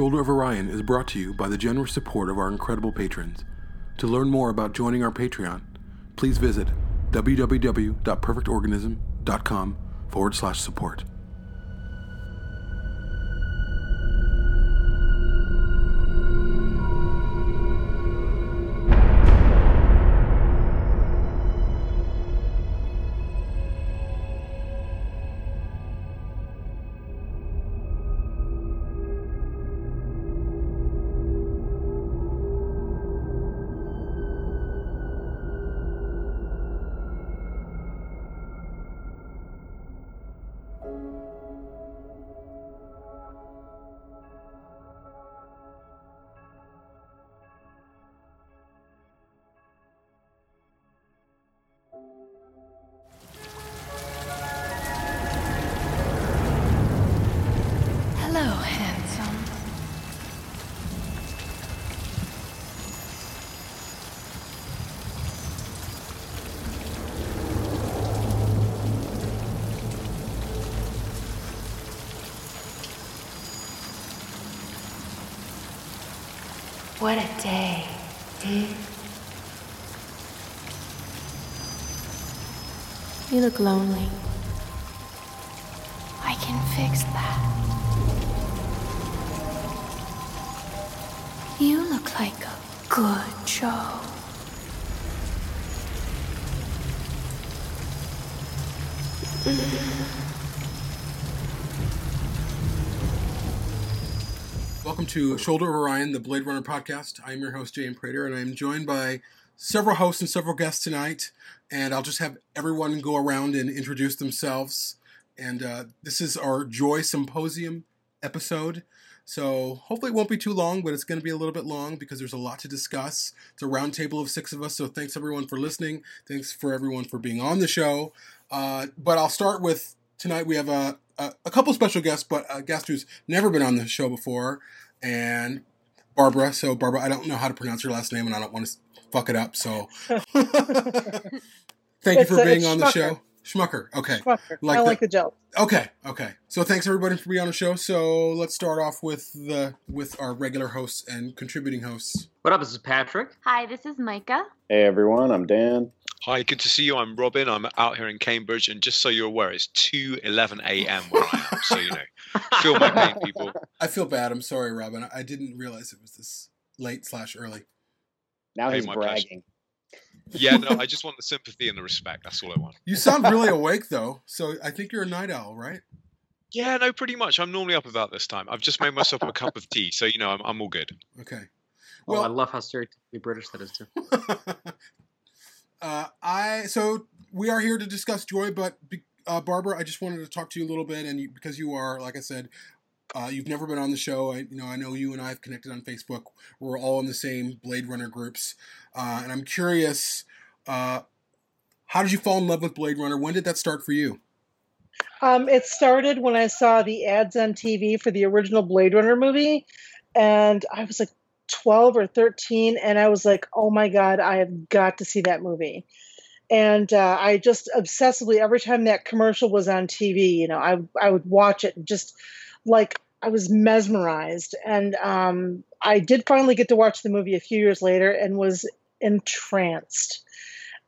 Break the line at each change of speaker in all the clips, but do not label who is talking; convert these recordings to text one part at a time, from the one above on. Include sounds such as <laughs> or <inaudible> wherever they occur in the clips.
Shoulder of Orion is brought to you by the generous support of our incredible patrons. To learn more about joining our Patreon, please visit www.perfectorganism.com forward slash support.
Lonely. I can fix that. You look like a good Joe.
Welcome to Shoulder of Orion, the Blade Runner podcast. I'm your host, Jamie Prater, and I'm joined by several hosts and several guests tonight. And I'll just have everyone go around and introduce themselves. And uh, this is our Joy Symposium episode. So hopefully it won't be too long, but it's going to be a little bit long because there's a lot to discuss. It's a roundtable of six of us. So thanks everyone for listening. Thanks for everyone for being on the show. Uh, but I'll start with tonight. We have a, a, a couple special guests, but a guest who's never been on the show before, and Barbara. So Barbara, I don't know how to pronounce your last name, and I don't want to fuck it up. So <laughs> <laughs> thank you for
a-
being
it's
on the
Schmucker.
show. Schmucker. Okay.
Schmucker.
Like
I
the-
like the joke.
Okay, okay. So thanks everybody for being on the show. So let's start off with the with our regular hosts and contributing hosts.
What up? This is Patrick.
Hi, this is Micah.
Hey everyone, I'm Dan.
Hi, good to see you. I'm Robin. I'm out here in Cambridge, and just so you're aware, it's 2:11 a.m. where I am. So you know, <laughs> feel my pain, people.
I feel bad. I'm sorry, Robin. I didn't realize it was this late slash early.
Now
Hey,
he's
my pleasure.
bragging.
Yeah, no, I <laughs> just want the sympathy and the respect. That's all I want.
You sound really awake though, so I think you're a night owl, right?
Yeah, no, pretty much. I'm normally up about this time. I've just made myself a cup of tea, so you know, I'm, I'm all good.
Okay.
Oh, I love how stereotypically British that is too. <laughs>
uh, I so we are here to discuss joy, but uh, Barbara, I just wanted to talk to you a little bit, and you, because you are, like I said, uh, you've never been on the show. I, you know, I know you and I have connected on Facebook. We're all in the same Blade Runner groups, uh, and I'm curious, uh, how did you fall in love with Blade Runner? When did that start for you?
Um, it started when I saw the ads on TV for the original Blade Runner movie, and I was like 12 or 13, and I was like, oh my God, I have got to see that movie. And uh, I just obsessively, every time that commercial was on TV, you know, I, I would watch it and just like I was mesmerized. And um, I did finally get to watch the movie a few years later and was entranced.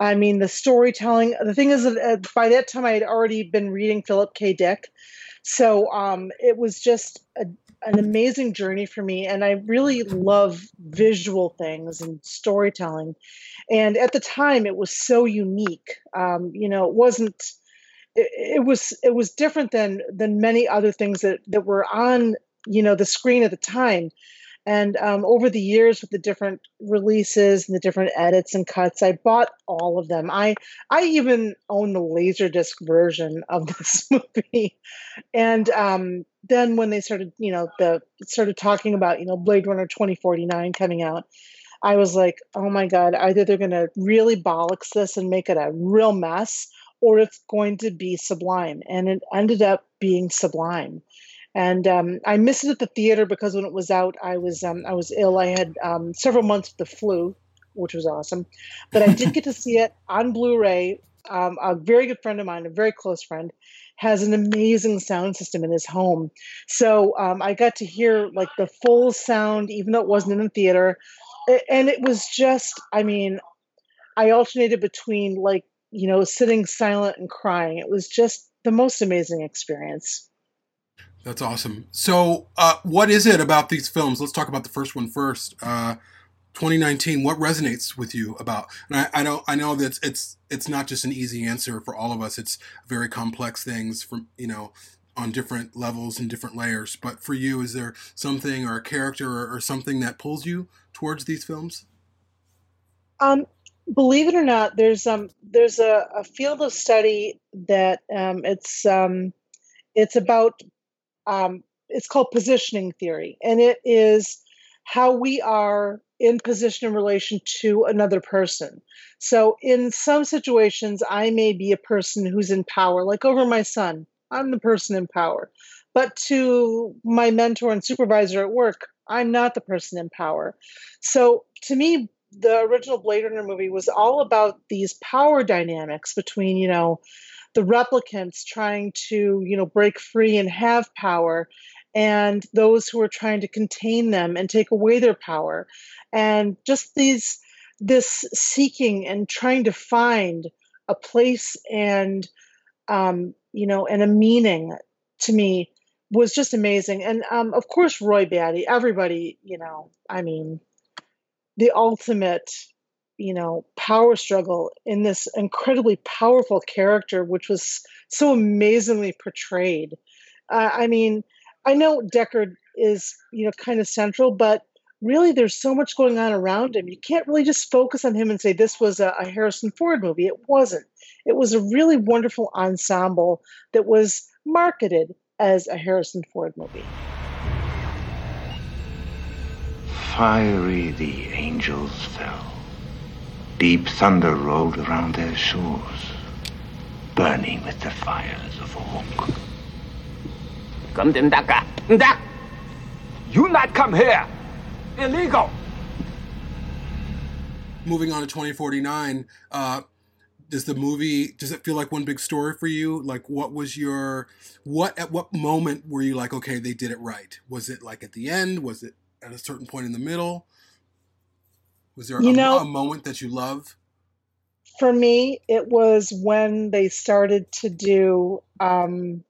I mean, the storytelling. The thing is, that uh, by that time, I had already been reading Philip K. Dick, so um, it was just a, an amazing journey for me. And I really love visual things and storytelling. And at the time, it was so unique. Um, you know, it wasn't. It, was it was different than than many other things that that were on you know the screen at the time. And um, over the years, with the different releases and the different edits and cuts, I bought all of them. I I even own the laserdisc version of <laughs> this movie. And um, then when they started, you know, the started talking about, you know, Blade Runner 2049 coming out, I was like, oh my god, either they're going to really bollocks this and make it a real mess, or it's going to be sublime. And it ended up being sublime and um, I missed it at the theater because when it was out, I was um, I was ill. I had um, several months of the flu, which was awesome. But I did get to see it on Blu-ray um, a very good friend of mine, a very close friend, has an amazing sound system in his home. So um, I got to hear like the full sound, even though it wasn't in the theater. And it was just, I mean, I alternated between like, you know, sitting silent and crying. It was just the most amazing experience.
That's awesome. So, uh, what is it about these films? Let's talk about the first one first. Uh, 2019. What resonates with you about? And I, I know I know that it's it's not just an easy answer for all of us. It's very complex things from you know on different levels and different layers. But for you, is there something or a character or, or something that pulls you towards these films?
Um, believe it or not, there's um there's a, a field of study that um, it's um, it's about um, it's called positioning theory, and it is how we are in position in relation to another person. So in some situations, I may be a person who's in power, like over my son. I'm the person in power. But to my mentor and supervisor at work, I'm not the person in power. So to me, the original Blade Runner movie was all about these power dynamics between, you know, the replicants trying to, you know, break free and have power and those who are trying to contain them and take away their power. And just these this seeking and trying to find a place and um, you know, and a meaning to me was just amazing. And um, of course, Roy Batty, everybody, you know, I mean, the ultimate, you know, power struggle in this incredibly powerful character, which was so amazingly portrayed. Uh, I mean, I know Deckard is, you know, kind of central, but really there's so much going on around him. You can't really just focus on him and say this was a, a Harrison Ford movie. It wasn't. It was a really wonderful ensemble that was marketed as a Harrison Ford movie.
Fiery the angels fell. Deep thunder rolled around their shores, burning with the fires of Orc.
Come them Daka. Dak! You not come here! Illegal!
Moving on to 2049, uh, does the movie does it feel like one big story for you? Like, what was your what at what moment were you like, okay, they did it right? Was it like at the end? Was it at a certain point in the middle? Was there
You
a,
know-
a moment that you love?
For me, it was when they started to do um,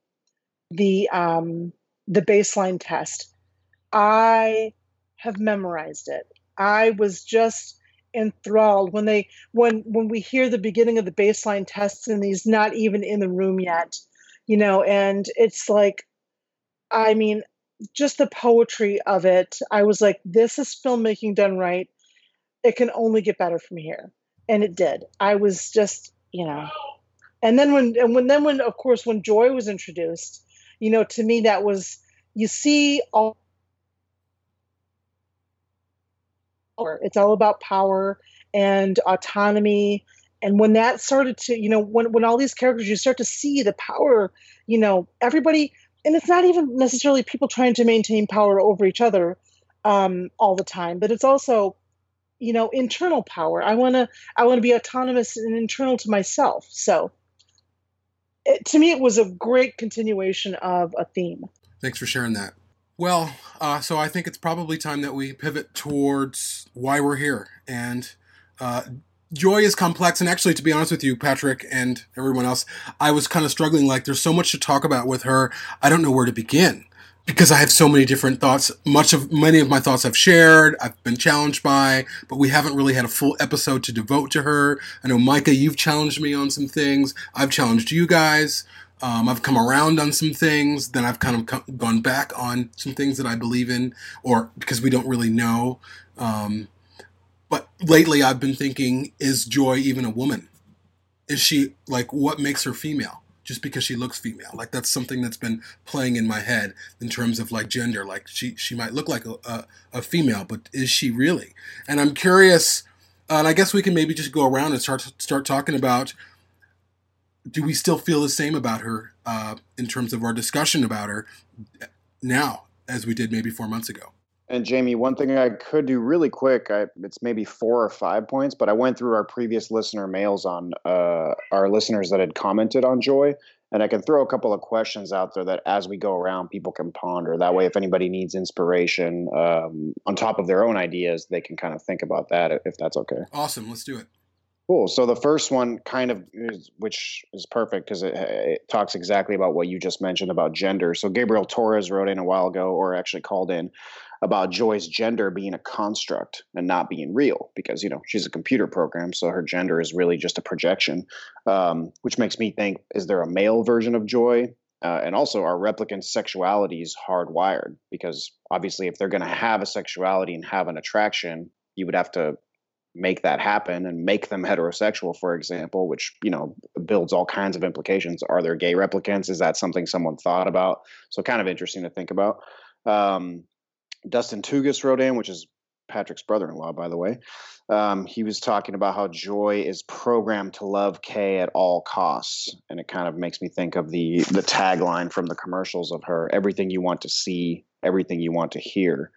the um, the baseline test. I have memorized it. I was just enthralled when they when when we hear the beginning of the baseline tests and he's not even in the room yet, you know, and it's like, I mean, just the poetry of it. I was like, this is filmmaking done right. It can only get better from here, and it did. I was just, you know, and then when and when then when of course when Joy was introduced, you know, to me that was you see all. It's all about power and autonomy. And when that started to, you know, when, when all these characters, you start to see the power, you know, everybody, and it's not even necessarily people trying to maintain power over each other um, all the time, but it's also, you know, internal power. I want to, I want to be autonomous and internal to myself. So it, to me, it was a great continuation of a theme.
Thanks for sharing that. Well, uh, so I think it's probably time that we pivot towards why we're here. And uh, Joy is complex. And actually, to be honest with you, Patrick and everyone else, I was kind of struggling. Like, there's so much to talk about with her. I don't know where to begin because I have so many different thoughts. Much of many of my thoughts I've shared, I've been challenged by, but we haven't really had a full episode to devote to her. I know Micah, you've challenged me on some things. I've challenged you guys. Um, I've come around on some things, then I've kind of co- gone back on some things that I believe in, or because we don't really know. Um, but lately, I've been thinking: Is Joy even a woman? Is she like what makes her female? Just because she looks female, like that's something that's been playing in my head in terms of like gender. Like she she might look like a a, a female, but is she really? And I'm curious. Uh, and I guess we can maybe just go around and start start talking about do we still feel the same about her uh, in terms of our discussion about her now as we did maybe four months ago?
And Jamie, one thing I could do really quick, I, it's maybe four or five points, but I went through our previous listener mails on uh, our listeners that had commented on Joy, and I can throw a couple of questions out there that as we go around, people can ponder. That way, if anybody needs inspiration um, on top of their own ideas, they can kind of think about that if that's okay.
Awesome. Let's do it.
Cool. So the first one kind of is, which is perfect because it, it, talks exactly about what you just mentioned about gender. So Gabriel Torres wrote in a while ago, or actually called in about Joy's gender being a construct and not being real because, you know, she's a computer program. So her gender is really just a projection, um, which makes me think, is there a male version of Joy? Uh, and also, are replicants' sexualities hardwired? Because obviously, if they're going to have a sexuality and have an attraction, you would have to make that happen and make them heterosexual, for example, which you know builds all kinds of implications. Are there gay replicants? Is that something someone thought about? So kind of interesting to think about. Um, Dustin Tugas wrote in, which is Patrick's brother-in-law, by the way. Um, he was talking about how Joy is programmed to love Kay at all costs, and it kind of makes me think of the the tagline from the commercials of her: "Everything you want to see, everything you want to hear."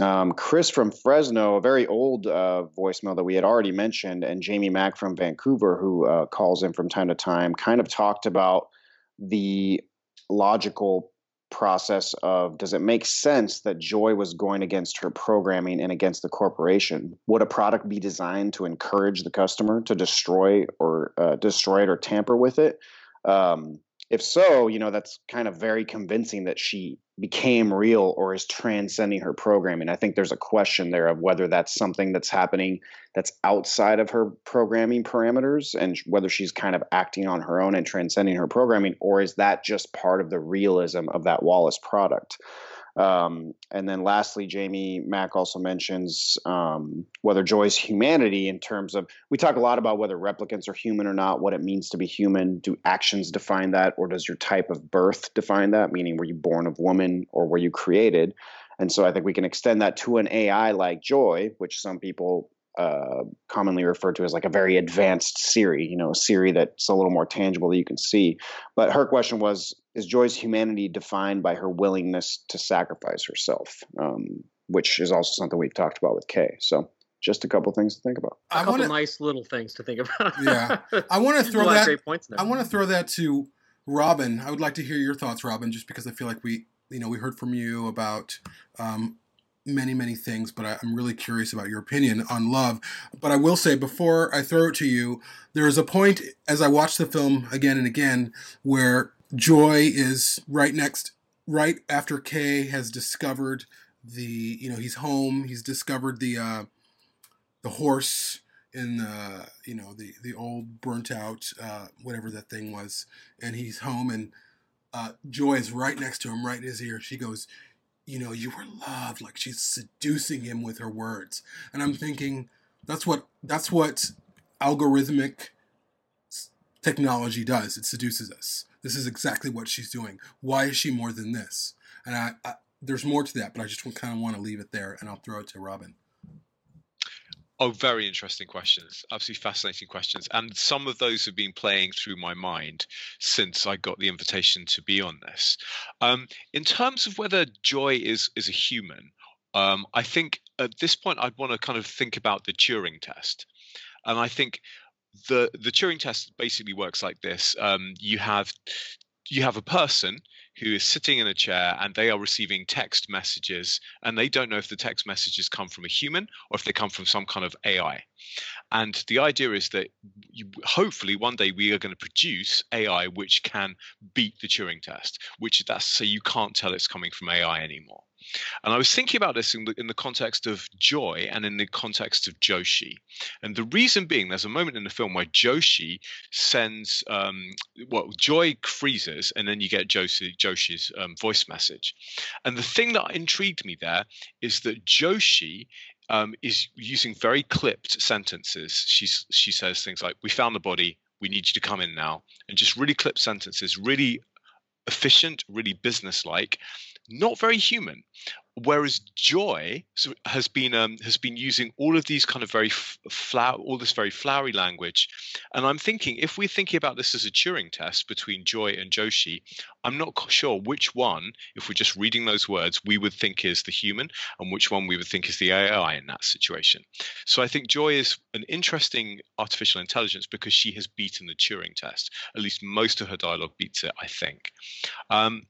Um, Chris from Fresno, a very old uh, voicemail that we had already mentioned, and Jamie Mack from Vancouver, who uh, calls in from time to time, kind of talked about the logical process of does it make sense that Joy was going against her programming and against the corporation? Would a product be designed to encourage the customer to destroy or uh, destroy it or tamper with it? Um, if so, you know, that's kind of very convincing that she became real or is transcending her programming. I think there's a question there of whether that's something that's happening that's outside of her programming parameters and whether she's kind of acting on her own and transcending her programming, or is that just part of the realism of that Wallace product? Um, and then lastly, Jamie Mack also mentions um, whether Joy's humanity, in terms of, we talk a lot about whether replicants are human or not, what it means to be human. Do actions define that, or does your type of birth define that? Meaning, were you born of woman or were you created? And so I think we can extend that to an AI like Joy, which some people uh, commonly referred to as like a very advanced Siri, you know, a Siri that's a little more tangible that you can see. But her question was Is Joy's humanity defined by her willingness to sacrifice herself? Um, which is also something we've talked about with Kay. So just a couple things to think about.
A couple wanna, nice little things to think about.
yeah, I <laughs> want to throw that. I want to throw that to Robin. I would like to hear your thoughts, Robin, just because I feel like we, you know, we heard from you about um, many, many things, but I, am really curious about your opinion on love. But I will say, before I throw it to you, there is a point as I watch the film again and again where Joy is right next, right after Kay has discovered the, you know, he's home, he's discovered the, uh, the horse in the, you know, the, the old burnt out, uh, whatever that thing was, and he's home and, uh, Joy is right next to him, right in his ear. She goes, you know, you were loved. Like she's seducing him with her words. And I'm thinking, that's what that's what algorithmic technology does. It seduces us. This is exactly what she's doing. Why is she more than this? And I, I there's more to that, but I just kind of want to leave it there, and I'll throw it to Robin.
Oh, very interesting questions. Absolutely fascinating questions. And some of those have been playing through my mind since I got the invitation to be on this. Um, in terms of whether Joy is, is a human, um, I think at this point I'd want to kind of think about the Turing test. And I think the the Turing test basically works like this. Um, you have you have a person who is sitting in a chair and they are receiving text messages and they don't know if the text messages come from a human or if they come from some kind of AI. And the idea is that you, hopefully one day we are going to produce AI which can beat the Turing test, which that's so you can't tell it's coming from AI anymore. And I was thinking about this in the, in the context of Joy and in the context of Joshi. And the reason being, there's a moment in the film where Joshi sends, um, well, Joy freezes, and then you get Joshi, Joshi's um, voice message. And the thing that intrigued me there is that Joshi um, is using very clipped sentences. She's, she says things like, We found the body. We need you to come in now. And just really clipped sentences, really efficient, really businesslike not very human. Whereas joy has been um, has been using all of these kind of very flower all this very flowery language. And i'm thinking if we're thinking about this as a turing test between joy and joshi i'm not sure which one if we're just reading those words we would think is the human and which one we would think is the ai in that situation. So i think joy is an interesting artificial intelligence because she has beaten the turing test. At least most of her dialogue beats it i think. Um,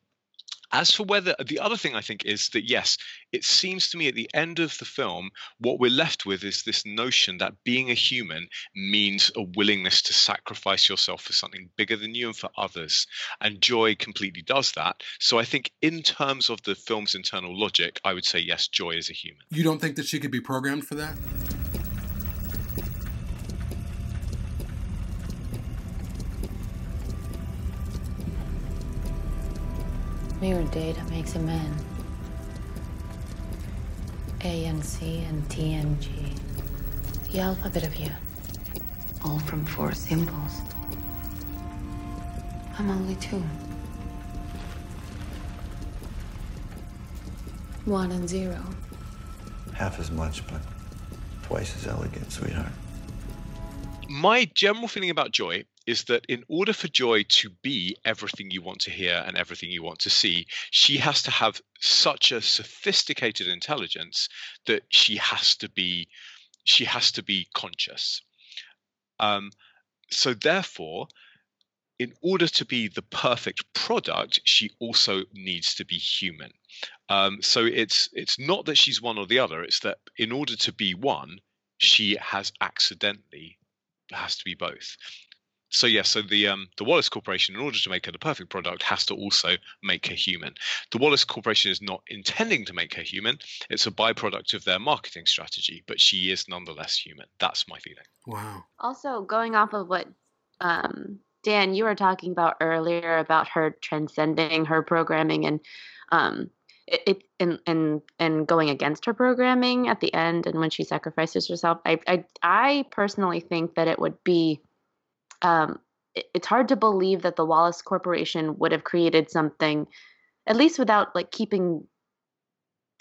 as for whether the other thing I think is that yes, it seems to me at the end of the film, what we're left with is this notion that being a human means a willingness to sacrifice yourself for something bigger than you and for others. And Joy completely does that. So I think, in terms of the film's internal logic, I would say yes, Joy is a human.
You don't think that she could be programmed for that?
Mirror data makes a man. ANC and TNG. The alphabet of you. All from four symbols. I'm only two. One and zero.
Half as much, but twice as elegant, sweetheart.
My general feeling about Joy is that in order for Joy to be everything you want to hear and everything you want to see, she has to have such a sophisticated intelligence that she has to be she has to be conscious. Um, so therefore, in order to be the perfect product, she also needs to be human. Um, so it's it's not that she's one or the other. It's that in order to be one, she has accidentally has to be both so yes, so the um, the Wallace Corporation, in order to make her the perfect product, has to also make her human. The Wallace Corporation is not intending to make her human; it's a byproduct of their marketing strategy. But she is nonetheless human. That's my feeling.
Wow.
Also, going off of what um, Dan you were talking about earlier about her transcending her programming and um, it, it and and and going against her programming at the end and when she sacrifices herself. I I, I personally think that it would be um, it, it's hard to believe that the Wallace Corporation would have created something, at least without like keeping.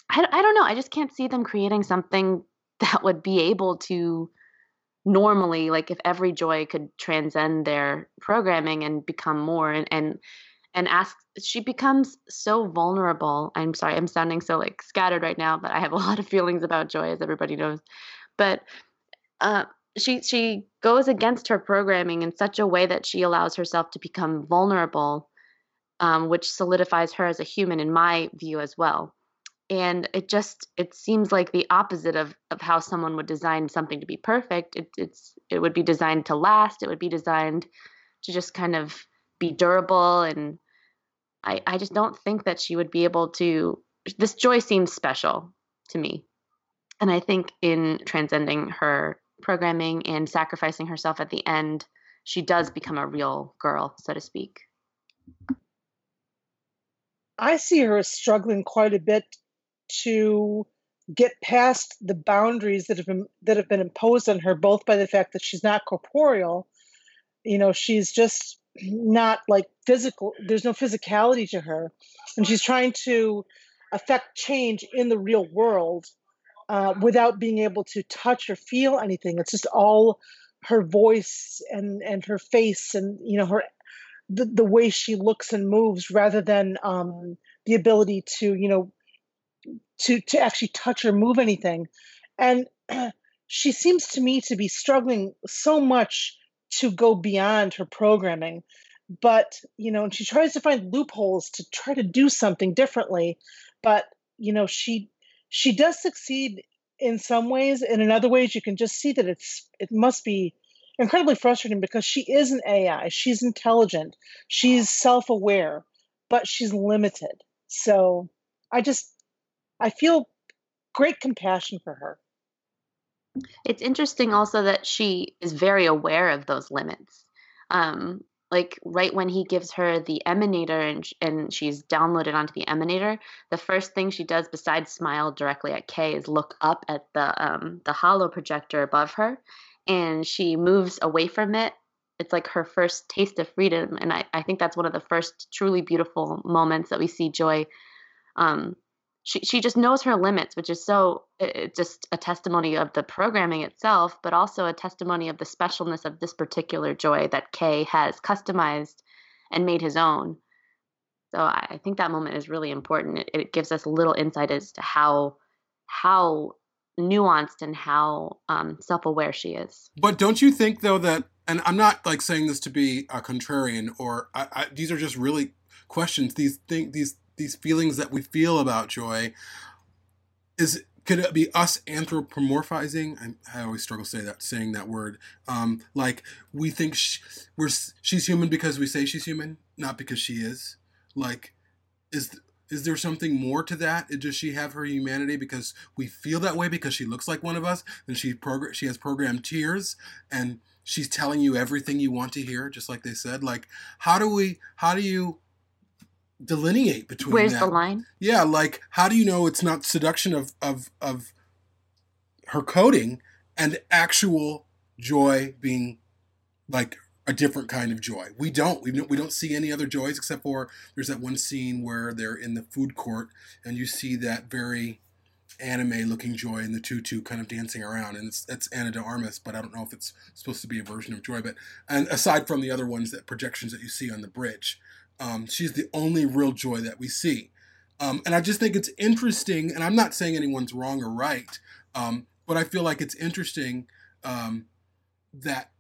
I, I don't know. I just can't see them creating something <laughs> that would be able to normally like if every joy could transcend their programming and become more and and and ask she becomes so vulnerable i'm sorry i'm sounding so like scattered right now but i have a <laughs> lot of feelings about joy as everybody knows but uh, she she goes against her programming in such a way that she allows herself to become vulnerable, um, which solidifies her as a human in my view as well. And it just it seems like the opposite of of how someone would design something to be perfect. It, it's it would be designed to last. It would be designed to just kind of be durable and I, I just don't think that she would be able to this joy seems special to me and i think in transcending her programming and sacrificing herself at the end, she does become a real girl, so to speak.
I see her struggling quite a bit to get past the boundaries that have been that have been imposed on her both by the fact that she's not corporeal you know she's just not like physical there's no physicality to her and she's trying to affect change in the real world uh, without being able to touch or feel anything. It's just all her voice and and her face and you know her the, the way she looks and moves rather than um, the ability to you know to to actually touch or move anything. And <clears throat> she seems to me to be struggling so much to go beyond her programming. But you know and she tries to find loopholes to try to do something differently. But you know she she does succeed in some ways and in other ways you can just see that it's it must be incredibly frustrating because she is an ai she's intelligent. She's self-aware but she's limited. So i just i feel great compassion for her.
It's interesting also that she is very aware of those limits. Um, like right when he gives her the emanator and and she's downloaded onto the emanator the first thing she does besides smile directly at kay is look up at the um the holo projector above her and she moves away from it. It's like her first taste of freedom and i, I think that's one of the first truly beautiful moments that we see joy um, she she just knows her limits, which is so just a testimony of the programming itself, but also a testimony of the specialness of this particular joy that Kay has customized and made his own. So I, think that moment is really important. It, it, gives us a little insight as to how how nuanced and how um, self-aware she is.
But don't you think though that, and I'm not like saying this to be a contrarian, or I, I, these are just really questions. These things, these these feelings that we feel about joy is could it be us anthropomorphizing? I, I, always struggle say that saying that word. Um, like we think she, we're she's human because we say she's human, not because she is. Like, is is there something more to that? Does she have her humanity because we feel that way because she looks like one of us? And she progr- she has programmed tears and she's telling you everything you want to hear, just like they said. Like, how do we? How do you? Delineate between
where's
that.
the line?
Yeah like how do you know it's not seduction of of of her coding and actual joy being like a different kind of joy? We don't. We don't we don't see any other joys except for there's that one scene where they're in the food court and you see that very anime looking joy in the tutu kind of dancing around and it's it's Ana de Armas but I don't know if it's supposed to be a version of joy but and aside from the other ones that projections that you see on the bridge um, she's the only real joy that we see. Um, and I just think it's interesting, and I'm not saying anyone's wrong or right, um, but I feel like it's interesting um, that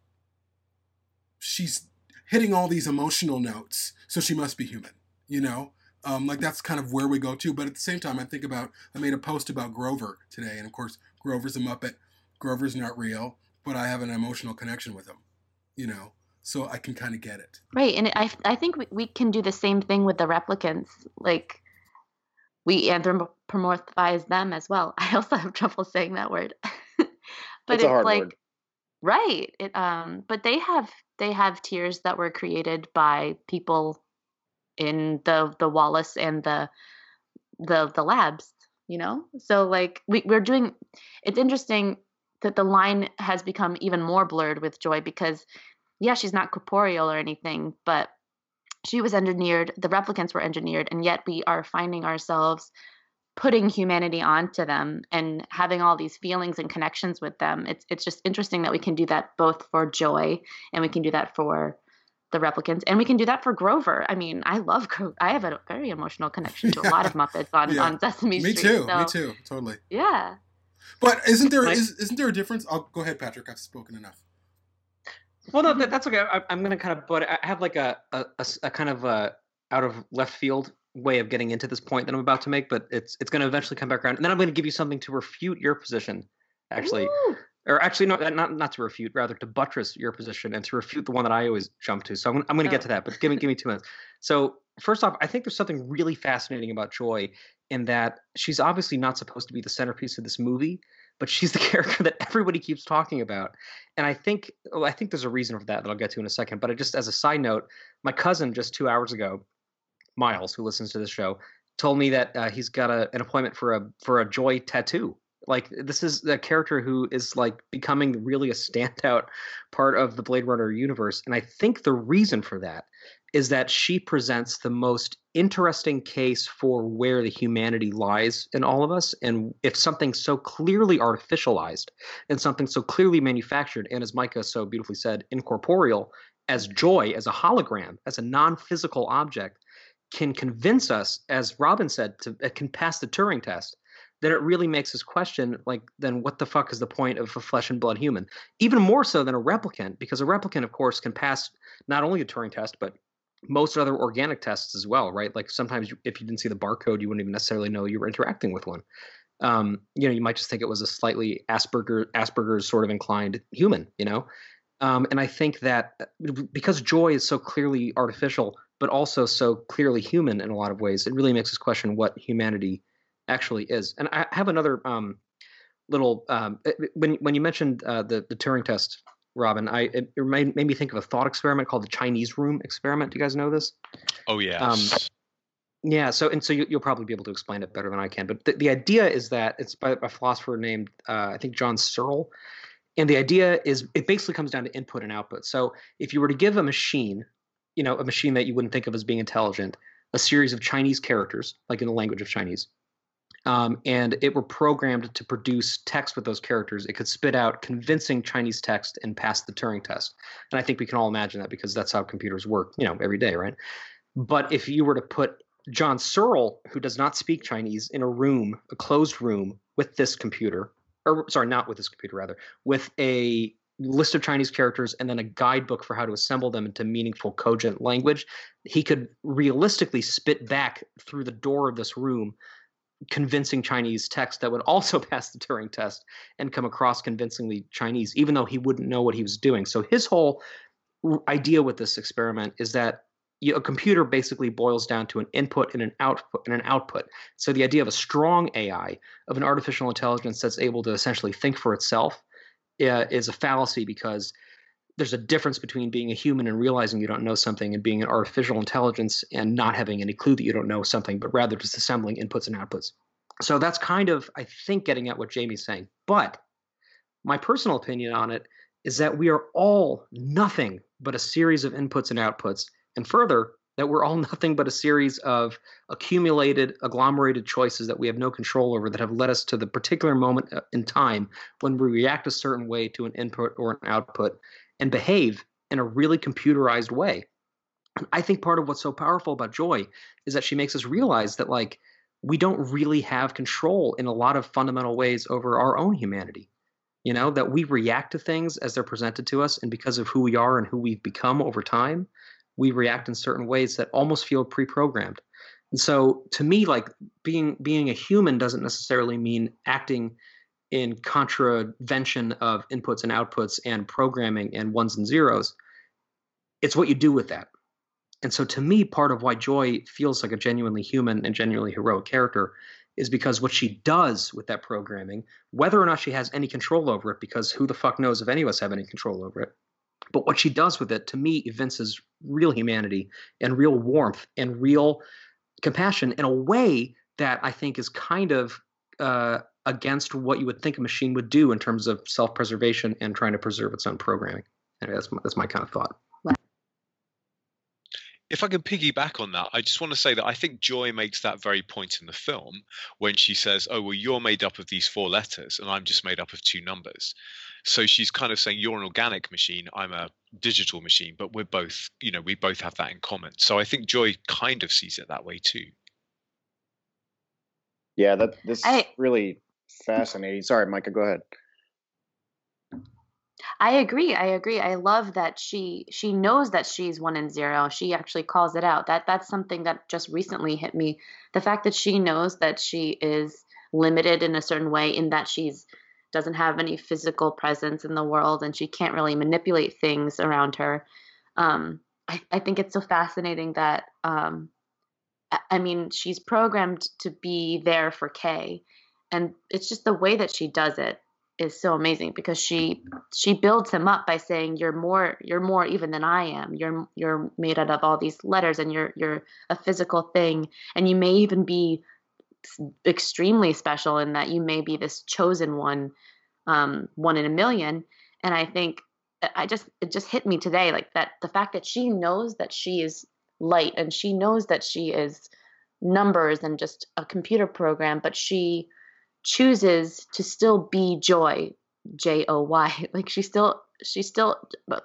she's hitting all these emotional notes, so she must be human, you know? Um, like that's kind of where we go to. But at the same time, I think about, I made a post about Grover today, and of course, Grover's a Muppet. Grover's not real, but I have an emotional connection with him, you know? So I can kind of get it.
Right, and I I think we, we can do the same thing with the replicants. Like we anthropomorphize them as well. <laughs> I also have trouble saying that word, <laughs> but
it's, it's like word.
right. It um, but they have they have tears that were created by people in the the Wallace and the the the labs. You know, so like we we're doing. It's interesting that the line has become even more blurred with Joy because yeah, she's not corporeal or anything, but she was engineered, the replicants were engineered, and yet we are finding ourselves putting humanity onto them and having all these feelings and connections with them. It's it's just interesting that we can do that both for Joy and we can do that for the replicants and we can do that for Grover. I mean, I love Grover. I have a very emotional connection to yeah. a lot of <laughs> Muppets on, yeah. on Sesame
me
Street.
Me too. So, me too. Totally.
Yeah.
But isn't there is, isn't there a difference? I'll go ahead, Patrick. I've spoken enough.
Well, no, that, that's okay. I, am going to kind of, but I have like a, a, a, kind of a out of left field way of getting into this point that I'm about to make, but it's it's going to eventually come back around, and then I'm going to give you something to refute your position, actually, Ooh. or actually not not not to refute, rather to buttress your position and to refute the one that I always jump to. So I'm, I'm going to oh. get to that, but give me give me two minutes. So first off, I think there's something really fascinating about Joy in that she's obviously not supposed to be the centerpiece of this movie, but she's the <laughs> character that everybody keeps talking about. And I think well, I think there's a reason for that that I'll get to in a second. But I just as a side note, my cousin just two hours ago, Miles, who listens to the show, told me that uh, he's got a, an appointment for a for a joy tattoo. Like this is a character who is like becoming really a standout part of the Blade Runner universe, and I think the reason for that is that she presents the most interesting case for where the humanity lies in all of us. And if something so clearly artificialized and something so clearly manufactured, and as Micah so beautifully said, incorporeal, as joy, as a hologram, as a non physical object, can convince us, as Robin said, to can pass the Turing test, then it really makes us question, like, then what the fuck is the point of a flesh and blood human? Even more so than a replicant, because a replicant, of course, can pass not only the Turing test, but most other organic tests as well, right? Like sometimes you, if you didn't see the barcode, you wouldn't even necessarily know you were interacting with one. Um, you know, you might just think it was a slightly Asperger Asperger's sort of inclined human, you know. Um, and I think that uh, because joy is so clearly artificial, but also so clearly human in a lot of ways, it really makes us question what humanity actually is. And I have another um, little um, uh, when when you mentioned uh, the the Turing test Robin. I it, it made, made me think of a thought experiment called the Chinese Room experiment. Do you guys know this?
Oh yeah. Um,
yeah. So and so you, will probably be able to explain it better than I can. But the, the idea is that it's by a philosopher named uh, I think John Searle, and the idea is it basically comes down to input and output. So if you were to give a machine, you know, a machine that you wouldn't think of as being intelligent, a series of Chinese characters, like in the language of Chinese, um, and it were programmed to produce text with those characters, it could spit out convincing Chinese text and pass the Turing test. And I think we can all imagine that because that's how computers work, you know, every day, right? But if you were to put John Searle, who does not speak Chinese, in a room, a closed room, with this computer, or sorry, not with this computer, rather, with a list of Chinese characters and then a guidebook for how to assemble them into meaningful, cogent language, he could realistically spit back through the door of this room convincing Chinese text that would <laughs> also pass the Turing test and come across convincingly Chinese, even though he wouldn't know what he was doing. So his whole idea with this experiment is that a computer basically boils down to an input and an output and an output. So the idea of a strong AI, of an artificial intelligence that's able to essentially think for itself, uh, is a fallacy because there's a difference between being a human and realizing you don't know something and being an artificial intelligence and not having any clue that you don't know something, but rather just assembling inputs and outputs. So that's kind of, I think, getting at what Jamie's saying. But my personal opinion on it is that we are all nothing but a series of inputs and outputs. And further, that we're all <laughs> nothing but a series of accumulated, agglomerated choices that we have no control over that have led us to the particular moment uh, in time when we react a certain way to an input or an output and behave in a really computerized way. I think part of what's so powerful about Joy is that she makes us realize that like we don't really have control in a lot of fundamental ways over our own humanity. You know, that we react to things as they're presented to us and because of who we are and who we've become over time, we react in certain ways that almost feel pre-programmed. And so to me like being being a human doesn't necessarily mean acting in contravention of inputs and outputs and programming and ones and zeros. It's what you do with that. And so to me, part of why Joy feels like a genuinely human and genuinely heroic character is because what she does with that programming, whether or not she has any control over it, because who the fuck knows if any of us have any control over it, but what she does with it, to me, evinces real humanity and real warmth and real compassion in a way that I think is kind of uh, against what you would think a machine would do in terms of self-preservation and trying to preserve its own programming. Anyway, that's my, that's my kind of thought.
If I can piggyback on that, I just want to say that I think Joy makes that very point in the film when she says, "Oh, well, you're made up of these four letters, and I'm just made up of two numbers." So she's kind of saying, "You're an organic machine, I'm a digital machine, but we're both, you know, we both have that in common." So I think Joy kind of sees it that way too.
Yeah, that this
I-
really fascinating. Sorry, Micah, go ahead.
I agree. I agree. I love that she she knows that she's one and zero. She actually calls it out. That that's something that just recently hit me. The fact that she knows that she is limited in a certain way in that she's doesn't have any physical presence in the world and she can't really manipulate things around her. Um, I, I think it's so fascinating that um, I- I mean she's programmed to be there for Kay, and it's just the way that she does it is so amazing because she she builds him up by saying you're more you're more even than I am. You're you're made out of all these letters and you're you're a physical thing and you may even be extremely special in that you may be this chosen one um one in a million and I think I- I just it just hit me today like that the fact that she knows that she is light and she knows that she is numbers and just a computer program but she chooses to still be joy j o y <laughs> like she still she still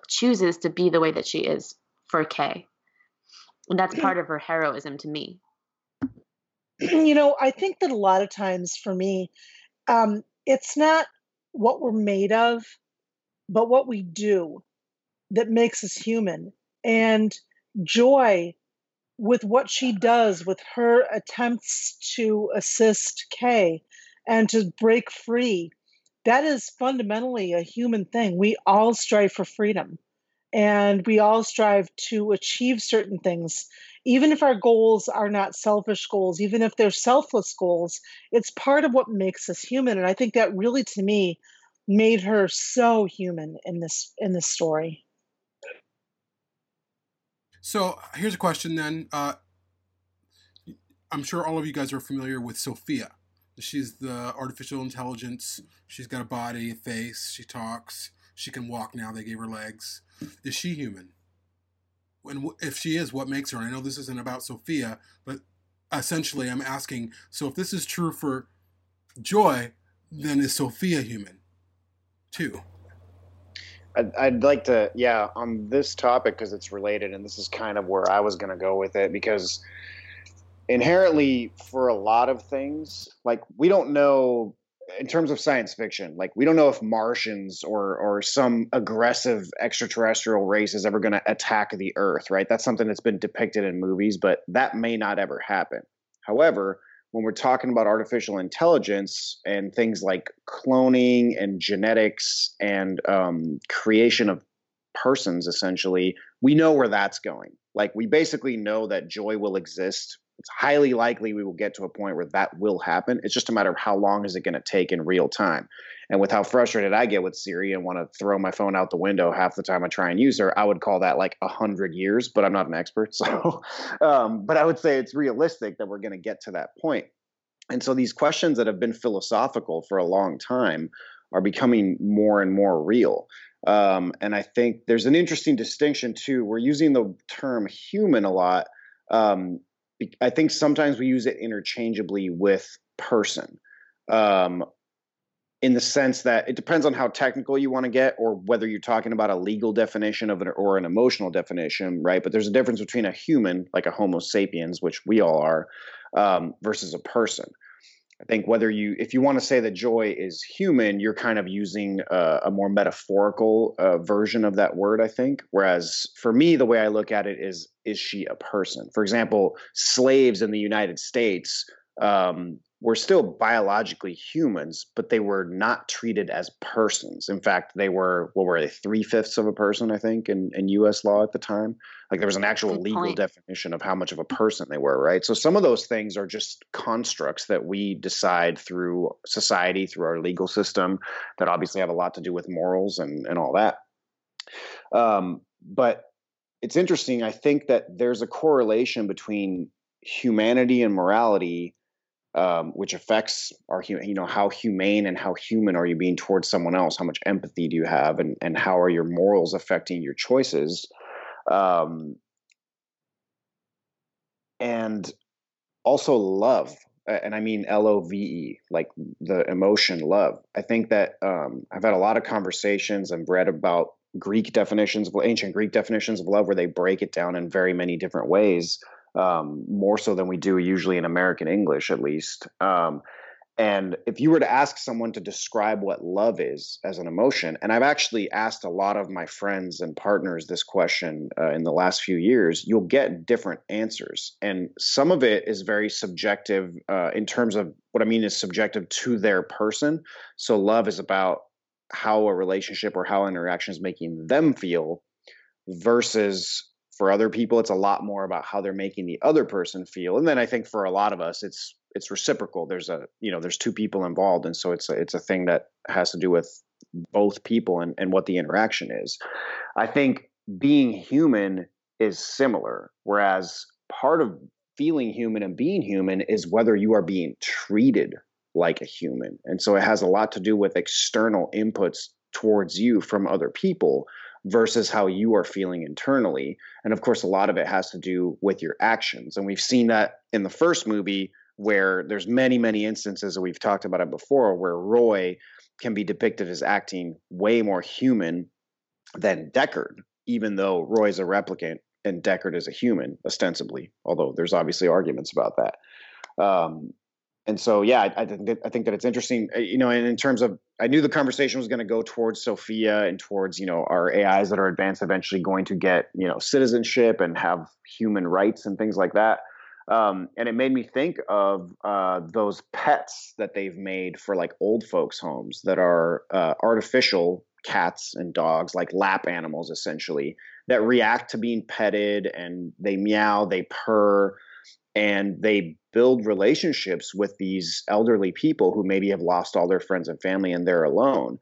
chooses to be the way that she is for K. and that's part of her heroism to me <clears throat>
you know, I think that a lot of times for me, um, it's not what we're made of, but what we do that makes us human. And Joy, with what she does, with her attempts to assist Kay and to break free, that is fundamentally a human thing. We all strive for freedom and we all strive to achieve certain things even if our goals are not selfish goals even if they're selfless goals it's part of what makes us human and i think that really to me made her so human in this in this story
So here's a question then. Uh, I'm sure all of you guys are familiar with Sophia. She's the artificial intelligence. She's got a body, a face. She talks. She can walk now. They gave her legs. Is she human? and if she is, what makes her? I know this isn't about Sophia, but essentially, I'm asking. So if this is true for Joy, then is Sophia human too?
I'd, I'd like to, yeah, on this topic because it's related, and this is kind of where I was going to go with it because inherently, for a lot of things, like we don't know in terms of science fiction, like we don't know if Martians or or some aggressive extraterrestrial race is ever going to attack the Earth, right? That's something that's been depicted in movies, but that may not ever happen. However, when we're talking about artificial intelligence and things like cloning and genetics and um, creation of persons, essentially, we know where that's going. Like we basically know that joy will exist it's highly likely we will get to a point where that will happen. It's just a matter of how long is it going to take in real time. And with how frustrated I get with Siri and want to throw my phone out the window half the time I try and use her, I would call that like a hundred years. But I'm not an expert, <laughs> so. Um, but I would say it's realistic that we're going to get to that point. And so these questions that have been philosophical for a long time are becoming more and more real. Um, and I think there's an interesting distinction too. We're using the term human a lot. Um, I think sometimes we use it interchangeably with person. Um, in the sense that it depends on how technical you want to get or whether you're talking about a legal definition of it or an emotional definition right but there's a difference between a human like a homo sapiens which we all are um, versus a person I think whether you, if you want to say that joy is human, you're kind of using a, a more metaphorical uh, version of that word. I think. Whereas for me, the way I look at it is, is she a person? For example, slaves in the United States um, were still biologically humans, but they were not treated as persons. In fact, they were what were they three fifths of a person? I think in in U.S. law at the time. Like there was an actual Good legal point. definition of how much of a person they were, right? So some of those things are just constructs that we decide through society, through our legal system, that obviously have a lot to do with morals and and all that. Um, but it's interesting. I think that there's a correlation between humanity and morality um, which affects our you know how humane and how human are you being towards someone else? How much empathy do you have? And and how are your morals affecting your choices? Um, and also love and i mean l-o-v-e like the emotion love. I think that um, i've had a lot of conversations and read about greek definitions of ancient greek definitions of love where they break it down in very many different ways um, more so than we do usually in American English, at least. Um, and if you were to ask someone to describe what love is as an emotion, and I've actually asked a lot of my friends and partners this question uh, in the last few years, you'll get different answers. And some of it is very subjective uh, in terms of what I mean is subjective to their person. So love is about how a relationship or how an interaction is making them feel versus for other people it's a lot more about how they're making the other person feel and then i think for a lot of us it's it's reciprocal. There's a you know there's two people involved and so it's a, it's a thing that has to do with both people and, and what the interaction is. I think being human is similar whereas part of feeling human and being human is whether you are being treated like a human. And so it has a lot to do with external inputs towards you from other people versus how you are feeling internally. And of course, a lot of it has to do with your actions. And we've seen that in the first movie where there's many, many instances that we've talked about it before where Roy can be depicted as acting way more human than Deckard, even though Roy's a replicant and Deckard is a human, ostensibly, although there's obviously arguments about that. Um, and so yeah I, I, think that, I think that it's interesting uh, you know and in terms of i knew the conversation was going to go towards sophia and towards you know our ais that are advanced eventually going to get you know citizenship and have human rights and things like that. Um, and it made me think of uh, those pets that they've made for like old folks homes that are uh, artificial cats and dogs like lap animals essentially that react to being petted and they meow they purr and they build relationships with these elderly people who maybe have lost all their friends and family and they're alone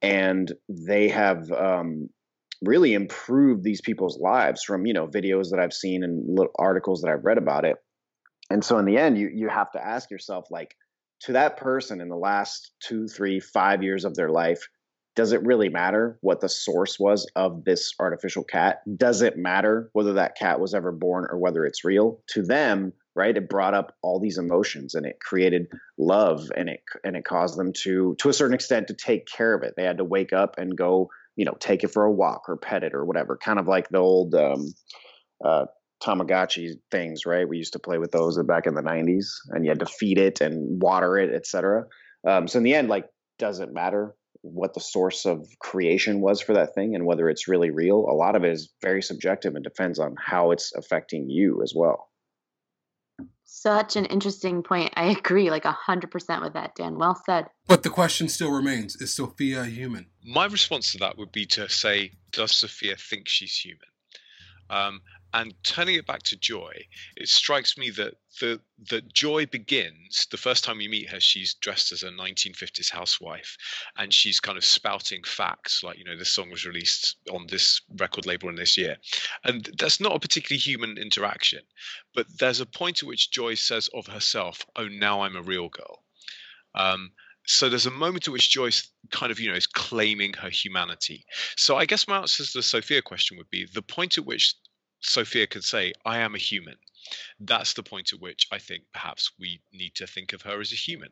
and they have um, really improved these people's lives from you know videos that i've seen and articles that i've read about it and so in the end you you have to ask yourself like to that person in the last two three five years of their life does it really matter what the source was of this artificial cat? Does it matter whether that cat was ever born or whether it's real? To them, right, it brought up all these emotions and it created love and it and it caused them to to a certain extent to take care of it. They had to wake up and go, you know, take it for a walk or pet it or whatever. Kind of like the old um, uh, Tamagotchi things, right? We used to play with those back in the 90s and you had to feed it and water it, etc. Um, so in the end, like, doesn't matter what the source of creation was for that thing and whether it's really real. A lot of it is very subjective and depends on how it's affecting you as well.
Such an interesting point. I agree, like a hundred percent with that, Dan. Well said.
But the question still remains: Is Sophia human?
My response to that would be to say, does Sophia think she's human? Um, and turning it back to Joy, it strikes me that the that Joy begins the first time we meet her. She's dressed as a 1950s housewife, and she's kind of spouting facts like, you know, this song was released on this record label in this year, and that's not a particularly human interaction. But there's a point at which Joy says of herself, "Oh, now I'm a real girl." Um, so there's a moment at which Joyce kind of, you know, is claiming her humanity. So I guess my answer to the Sophia question would be the point at which Sophia could say, I am a human. That's the point at which I think perhaps we need to think of her as a human.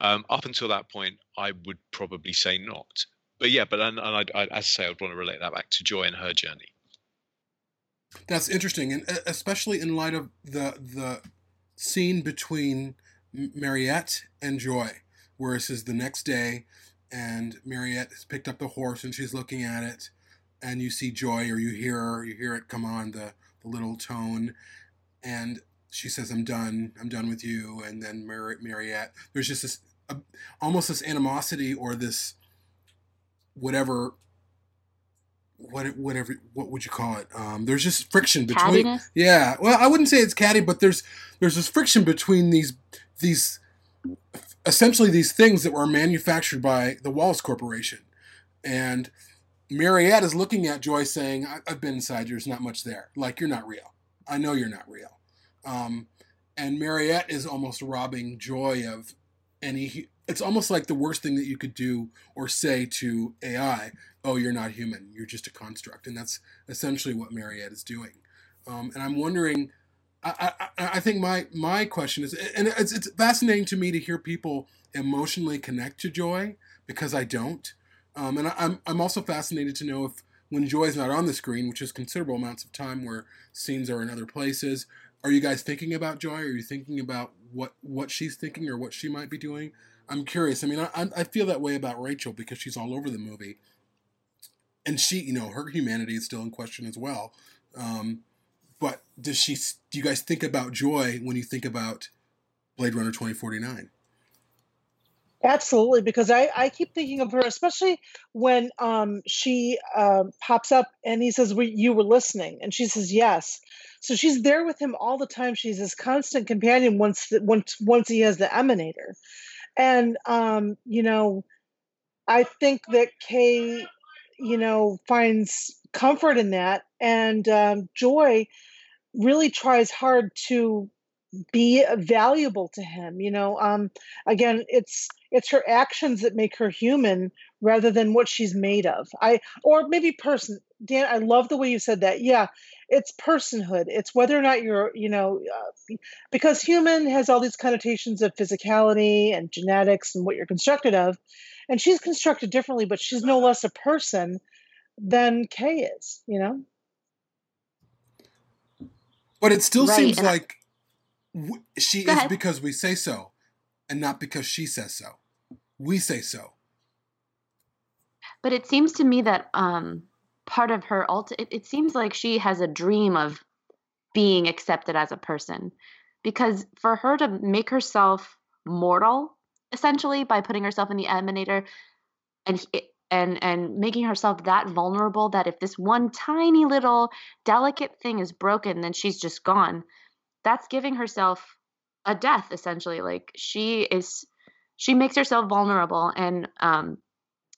Um, up until that point, I would probably say not. But yeah, but and, and I'd, I'd, as I say, I'd want to relate that back to Joy and her journey.
That's interesting, and especially in light of the the scene between Mariette and Joy, where it says the next day, and Mariette has picked up the horse and she's looking at it, and you see joy or you hear you hear it come on the, the little tone and she says i'm done i'm done with you and then Mar- mariette there's just this uh, almost this animosity or this whatever what whatever what would you call it um, there's just friction between Cattiness? yeah well i wouldn't say it's catty but there's there's this friction between these these essentially these things that were manufactured by the wallace corporation and Mariette is looking at Joy saying, I've been inside you, there's not much there. Like, you're not real. I know you're not real. Um, and Mariette is almost robbing Joy of any. It's almost like the worst thing that you could do or say to AI oh, you're not human, you're just a construct. And that's essentially what Mariette is doing. Um, and I'm wondering. I, I, I, think my my question is, and it's, it's fascinating to me to hear people emotionally connect to joy because I don't. Um, and I, I'm I'm also fascinated to know if when Joy's not on the screen, which is considerable amounts of time where scenes are in other places, are you guys thinking about Joy? Are you thinking about what what she's thinking or what she might be doing? I'm curious. I mean, I I feel that way about Rachel because she's all over the movie, and she, you know, her humanity is still in question as well. Um, but does she? Do you guys think about Joy when you think about Blade Runner 2049?
Absolutely, because I, I keep thinking of her, especially when um, she uh, pops up and he says, we, "You were listening," and she says, "Yes." So she's there with him all the time. She's his constant companion once the, once once he has the emanator, and um, you know, I think that Kay, you know, finds comfort in that, and um, Joy really tries hard to be valuable to him you know um again it's it's her actions that make her human rather than what she's made of. I or maybe person dan i love the way you said that. Yeah it's personhood. It's whether or not you're you know uh, because human has all these connotations of physicality and genetics and what you're constructed of and she's constructed differently but she's no less a person than kay is you know?
But it still right. seems like she Go is ahead. because we say so, and not because she says so. We say so.
But it seems to me that um, part of her ult it, it seems like she has a dream of being accepted as a person, because for her to make herself mortal essentially by putting herself in the emanator and and and making herself that vulnerable that if this one tiny little delicate thing is broken then she's just gone that's giving herself a death essentially like she is she makes herself vulnerable and um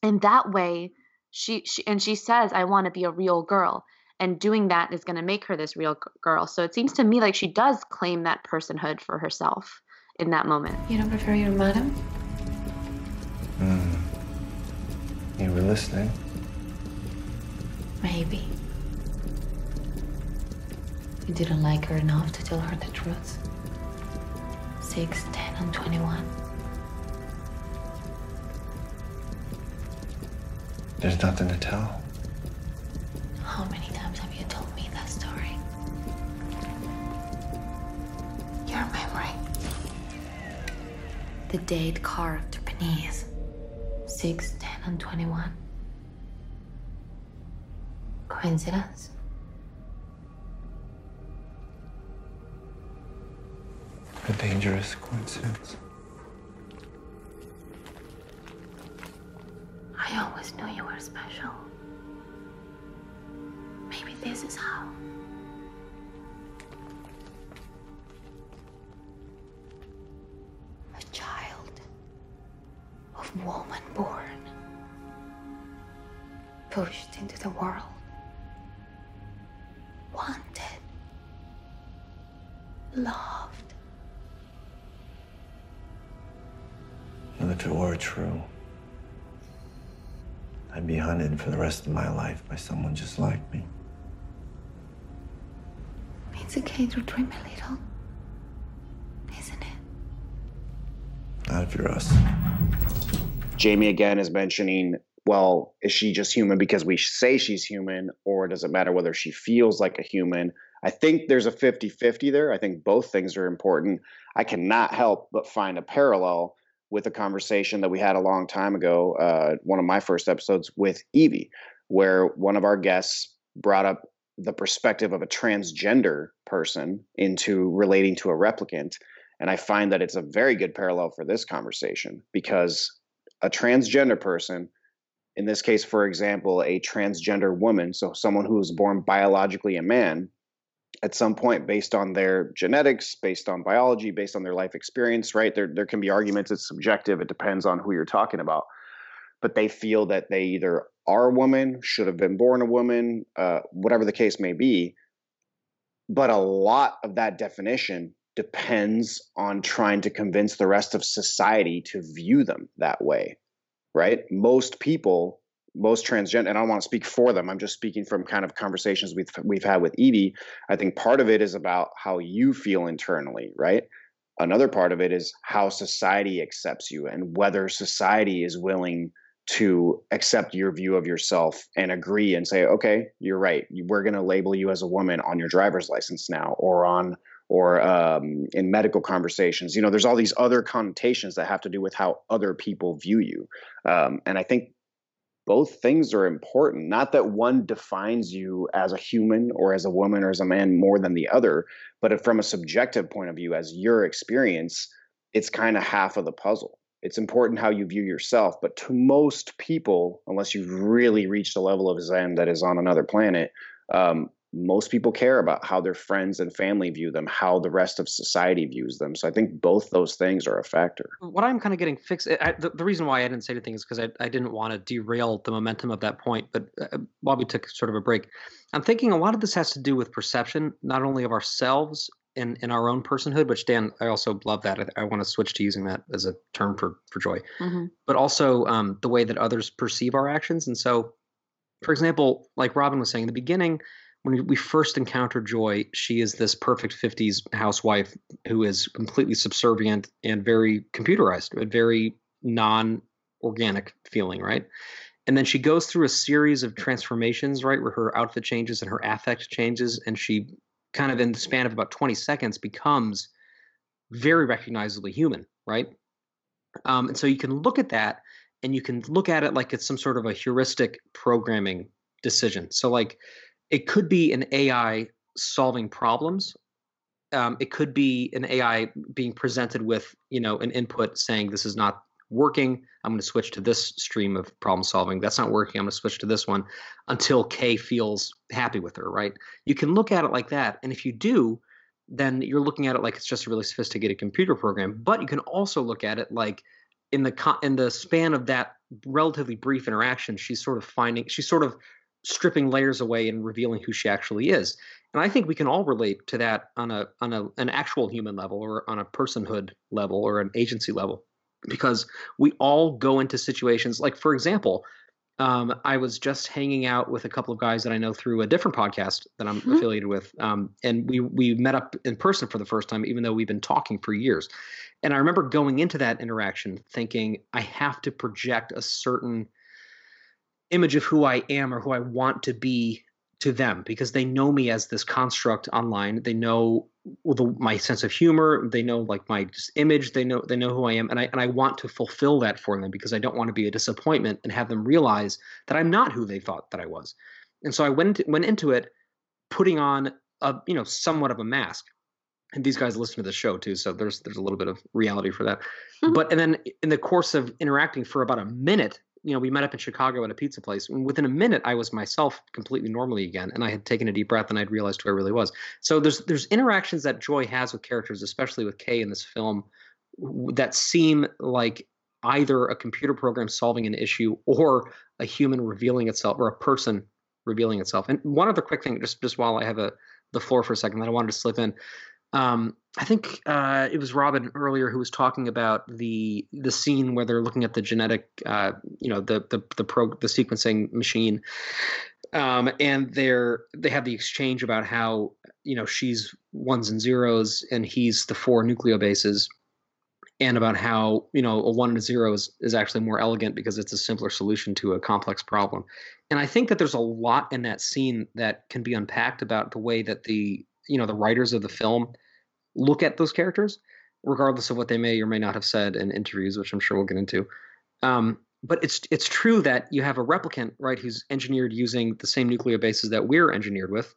in that way she, she and she says i want to be a real girl and doing that is going to make her this real girl so it seems to me like she does claim that personhood for herself in that moment
you don't prefer your madam
mm. You were listening.
Maybe. You didn't like her enough to tell her the truth. 6, 10, and 21.
There's nothing to tell.
How many times have you told me that story? Your memory. The date carved beneath 6, 10, and 21. Coincidence?
A dangerous coincidence.
I always knew you were special. Maybe this is how. A child of woman born, pushed into the world, wanted, loved.
If it were true, I'd be hunted for the rest of my life by someone just like me.
It's okay to dream a little, isn't it?
Not if you're us.
Jamie again is mentioning, well, is she just human because we say she's human, or does it matter whether she feels like a human? I think there's a 50 50 there. I think both things are important. I cannot help but find a parallel with a conversation that we had a long time ago, uh, one of my first episodes with Evie, where one of our guests brought up the perspective of a transgender person into relating to a replicant. And I find that it's a very good parallel for this conversation because a transgender person, in this case, for example, a transgender woman, so someone who was born biologically a man, at some point based on their genetics, based on biology, based on their life experience, right? There there can be arguments it's subjective, it depends on who you're talking about. But they feel that they either are a woman, should have been born a woman, uh, whatever the case may be. But a lot of that definition depends on trying to convince the rest of society to view them that way, right? Most people most transgender, and I don't want to speak for them. I'm just speaking from kind of conversations we've we've had with Evie. I think part of it is about how you feel internally, right? Another part of it is how society accepts you and whether society is willing to accept your view of yourself and agree and say, okay, you're right. We're going to label you as a woman on your driver's license now, or on or um, in medical conversations. You know, there's all these other connotations that have to do with how other people view you. Um, and I think both things are important. Not that one defines you as a human or as a woman or as a man more than the other, but from a subjective point of view, as your experience, it's kind of half of the puzzle. It's important how you view yourself, but to most people, unless you've really reached a level of Zen that is on another planet, um, most people care about how their friends and family view them, how the rest of society views them. So I think both those things are a factor.
What I'm kind of getting fixed, I, the, the, reason why I didn't say anything is because I, I didn't want to derail the momentum of that point. But uh, while we took sort of a break, I'm thinking a lot of this has to do with perception, not only of ourselves and in our own personhood, which Dan, I also love that. I, I want to switch to using that as a term for, for joy, mm-hmm. but also um, the way that others perceive our actions. And so, for example, like Robin was saying in the beginning, when we first encounter Joy, she is this perfect 50s housewife who is completely subservient and very computerized, but very non organic feeling, right? And then she goes through a series of transformations, right, where her outfit changes and her affect changes, and she kind of in the span of about 20 seconds becomes very recognizably human, right? Um, and so you can look at that and you can look at it like it's some sort of a heuristic programming decision. So, like, it could be an AI solving problems. Um, it could be an AI being presented with, you know, an input saying this is not working. I'm going to switch to this stream of problem solving. That's not working. I'm going to switch to this one until K feels happy with her, right? You can look at it like that. And if you do, then you're looking at it like it's just a really sophisticated computer program. But you can also look at it like in the in the span of that relatively brief interaction, she's sort of finding she's sort of stripping layers away and revealing who she actually is. And I think we can all relate to that on a on a an actual human level or on a personhood level or an agency level because we all go into situations like for example, um, I was just hanging out with a couple of guys that I know through a different podcast that I'm
Mhm.
affiliated with, um, and we we met up in person for the first time, even though we've been talking for years. And I remember going into that interaction thinking, I have to project a certain image of who I am or who I want to be to them because they know me as this construct online. They know the, my sense of humor. They know like my just image. They know they know who I am, and I and I want to fulfill that for them because I don't want to be a disappointment and have them realize that I'm not who they thought that I was. And so I went went into it putting on a you know somewhat of a mask. And these guys listen to the show too, so there's there's a little bit of reality for that. Hmm. but and then in the course of interacting for about a minute, you know, we met up in Chicago at a pizza place. And within a minute, I was myself completely normally again, and I had taken a deep breath and I'd realized who I really was. So there's there's interactions that Joy has with characters, especially with Kay in this film, that seem like either a computer program solving an issue or a human revealing itself or a person revealing itself. And one other quick thing, just just while I have a the floor for a second, that I wanted to slip in. Um, I think uh, it was Robin earlier who was talking about the the scene where they're looking at the genetic, uh, you know, the the the pro the sequencing machine, um, and they're they have the exchange about how you know she's ones and zeros and he's the four nucleobases, and about how you know a one and a zero is, is actually more elegant because it's a simpler solution to a complex problem. And I think that there's a lot in that scene that can be unpacked about the way that the you know the writers of the film look at those characters, regardless of what they may or may not have said in interviews, which I'm sure we'll get into. Um, but it's it's true that you have a replicant, right, who's engineered using the same nuclear bases that we're engineered with,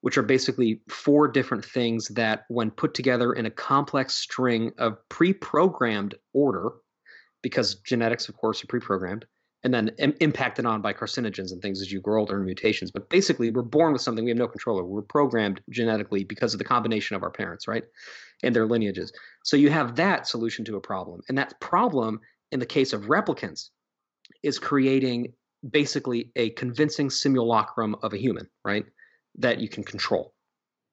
which are basically four different things that, when put together in a complex string of pre-programmed order, because genetics, of course, are pre-programmed, and then Im- impacted on by carcinogens and things as you grow older and mutations. But basically, we're born with something we have no control over. We're programmed genetically because of the combination of our parents, right, and their lineages. So you have that solution to a problem, and that problem, in the case of replicants, is creating basically a convincing simulacrum of a human, right, that you can control.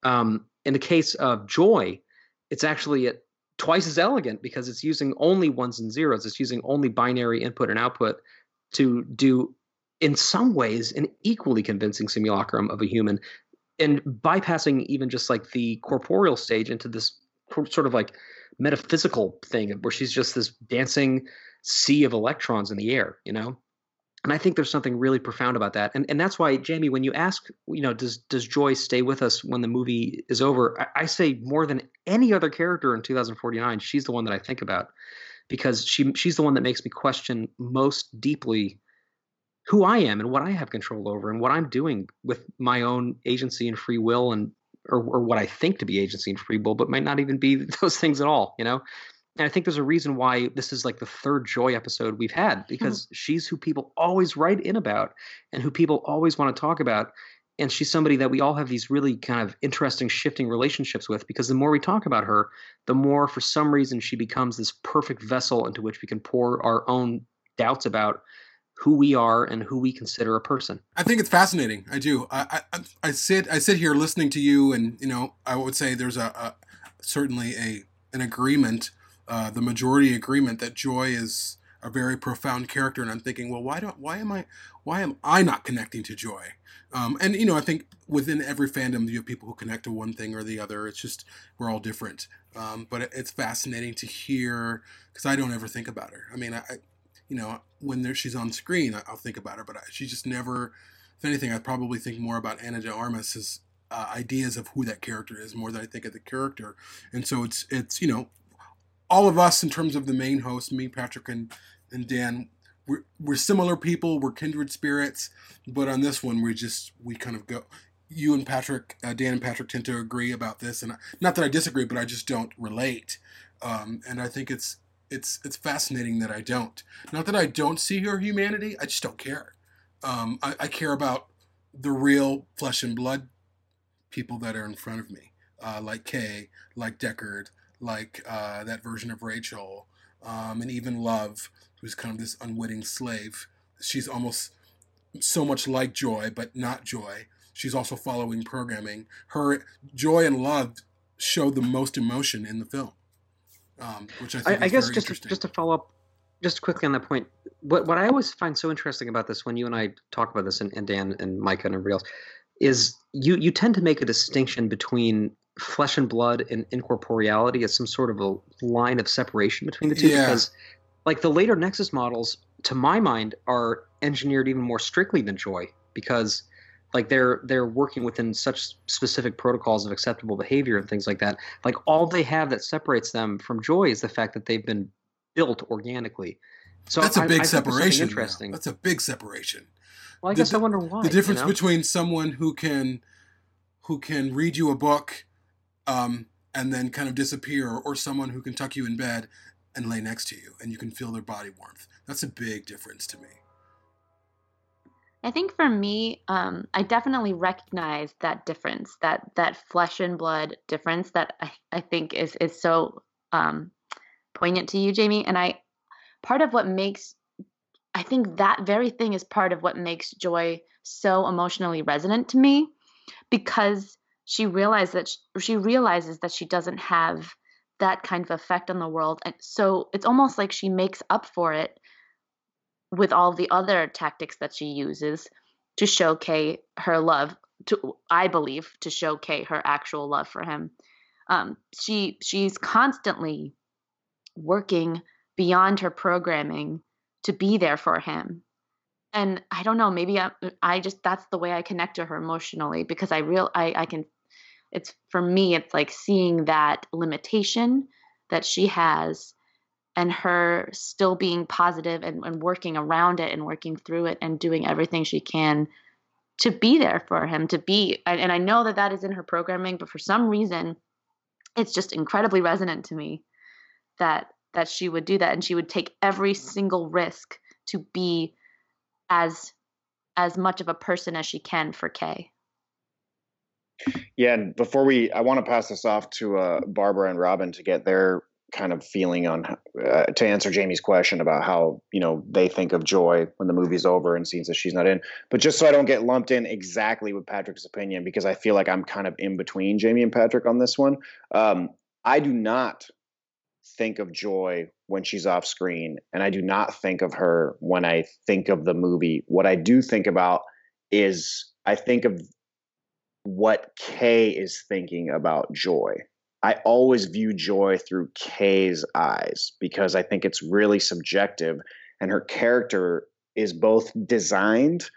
Um, in the case of joy, it's actually at twice as elegant because it's using only ones and zeros. It's using only binary input and output to do, in some ways, an equally convincing simulacrum of a human, and bypassing even just like the corporeal stage into this sort of like metaphysical thing where she's just this dancing sea of electrons in the air, you know? And I think there's something really profound about that. And and that's why, Jamie, when you ask, you know, does does Joy stay with us when the movie is over? I, I say more than any other character in 2049, she's the one that I think about because she she's the one that makes me question most deeply who I am and what I have control over and what I'm doing with my own agency and free will and or, or what I think to be agency and free will, but might not even be <laughs> those things at all, you know? And I think there's a reason why this is like the third Joy episode we've had because mm-hmm. she's who people always write in about and who people always want to talk about. And she's somebody that we all have these really kind of interesting shifting relationships with because the more we talk about her, the more for some reason she becomes this perfect vessel into which we can pour our own doubts about who we are and who we consider a person.
I think it's fascinating. I do. I, I I sit I sit here listening to you, and you know, I would say there's a, a certainly a an agreement, uh, the majority agreement that Joy is a very profound character, and I'm thinking, well, why don't why am I why am I not connecting to Joy? Um, and you know, I think within every fandom, you have people who connect to one thing or the other. It's just we're all different. Um, but it, it's fascinating to hear because I don't ever think about her. I mean, I, I you know, when there, she's on screen, I- I'll think about her, but I, she just never. If anything, I probably think more about Ana de Armas's uh, ideas of who that character is more than I think of the character. And so it's it's you know, all of us in terms of the main host, me, Patrick, and and Dan, we're we're similar people, we're kindred spirits, but on this one, we just we kind of go. You and Patrick, uh, Dan and Patrick tend to agree about this, and I, not that I disagree, but I just don't relate. Um, and I think it's it's it's fascinating that I don't. Not that I don't see her humanity, I just don't care. Um, I, I care about the real flesh and blood people that are in front of me, uh, like Kay, like Deckard, like uh, that version of Rachel, um, and even Love, who's kind of this unwitting slave. She's almost so much like Joy, but not Joy. She's also following programming. Her Joy and Love show the most emotion in the film, um, which I
I,
think
I
is
guess just to, just to follow up just quickly on that point, what what I always find so interesting about this when you and I talk about this, and, and Dan and Micah and everybody else, is you you tend to make a distinction between flesh and blood and incorporeality as some sort of a line of separation between the two
Yeah.
because like the later Nexus models, to my mind, are engineered even more strictly than Joy because like they're they're working within such specific protocols of acceptable behavior and things like that. Like all they have that separates them from Joy is the fact that they've been built organically. So
That's a
I-
big
I something
separation.
Interesting.
That's a big separation.
Well, I
The-
guess I wonder why.
the difference
you know?
between someone who can who can read you a book um, and then kind of disappear or someone who can tuck you in bed and lay next to you and you can feel their body warmth that's a big difference to me
I think for me, um, I definitely recognize that difference, that that flesh and blood difference that I, I think is is so um, poignant to you, Jamie. And I, part of what makes, I think that very thing is part of what makes Joy so emotionally resonant to me, because she realized that she, she realizes that she doesn't have that kind of effect on the world, and so it's almost like she makes up for it with all the other tactics that she uses to showcase her love to I believe to showcase her actual love for him. Um, she she's constantly working beyond her programming to be there for him. And I don't know, maybe I, I just that's the way I connect to her emotionally because I real I, I can it's for me it's like seeing that limitation that she has and her still being positive and, and working around it and working through it and doing everything she can to be there for him to be and, and i know that that is in her programming but for some reason it's just incredibly resonant to me that that she would do that and she would take every single risk to be as as much of a person as she can for kay
Yeah, and before we, I want to pass this off to uh, Barbara and Robin to get their kind of feeling on uh, to answer Jamie's question about how you know they think of Joy when the movie's over and scenes that she's not in. But just so I don't get lumped in exactly with Patrick's opinion, because I feel like I'm kind of in between Jamie and Patrick on this one. Um, I do not think of Joy when she's off screen, and I do not think of her when I think of the movie. What I do think about is I think of what Kay is thinking about Joy. I always view Joy through Kay's eyes because I think it's really subjective and her character is both designed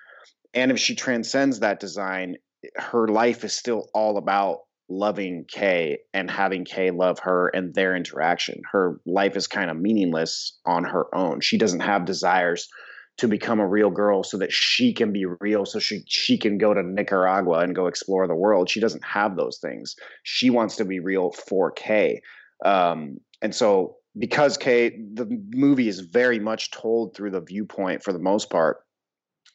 and if she transcends that design, her life is still all about loving Kay and having Kay love her and their interaction. Her life is kind of meaningless on her own. She doesn't have desires to become a real girl so that she can be real so she she can go to Nicaragua and go explore the world. She doesn't have those things. She wants to be real for K Um, and so because K the movie is very much told through the viewpoint for the most part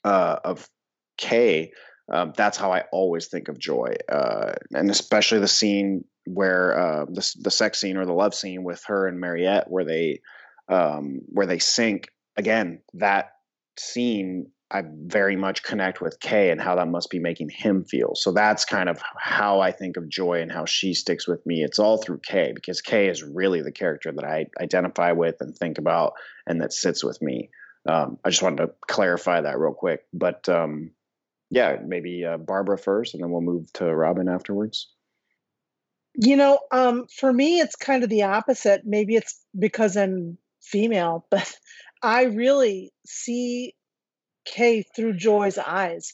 uh, of K um, that's how I always think of Joy, uh, and especially the scene where uh, the the sex scene or the love scene with her and Mariette, where they um, where they sync again. That scene I very much connect with Kay and how that must be making him feel. So that's kind of how I think of Joy and how she sticks with me. It's all through Kay because Kay is really the character that I identify with and think about and that sits with me. Um, I just wanted to clarify that real quick, but um, yeah, maybe uh, Barbara first, and then we'll move to Robin afterwards.
You know, um, for me, it's kind of the opposite. Maybe it's because I'm female, <laughs> but I really see Kay through Joy's eyes.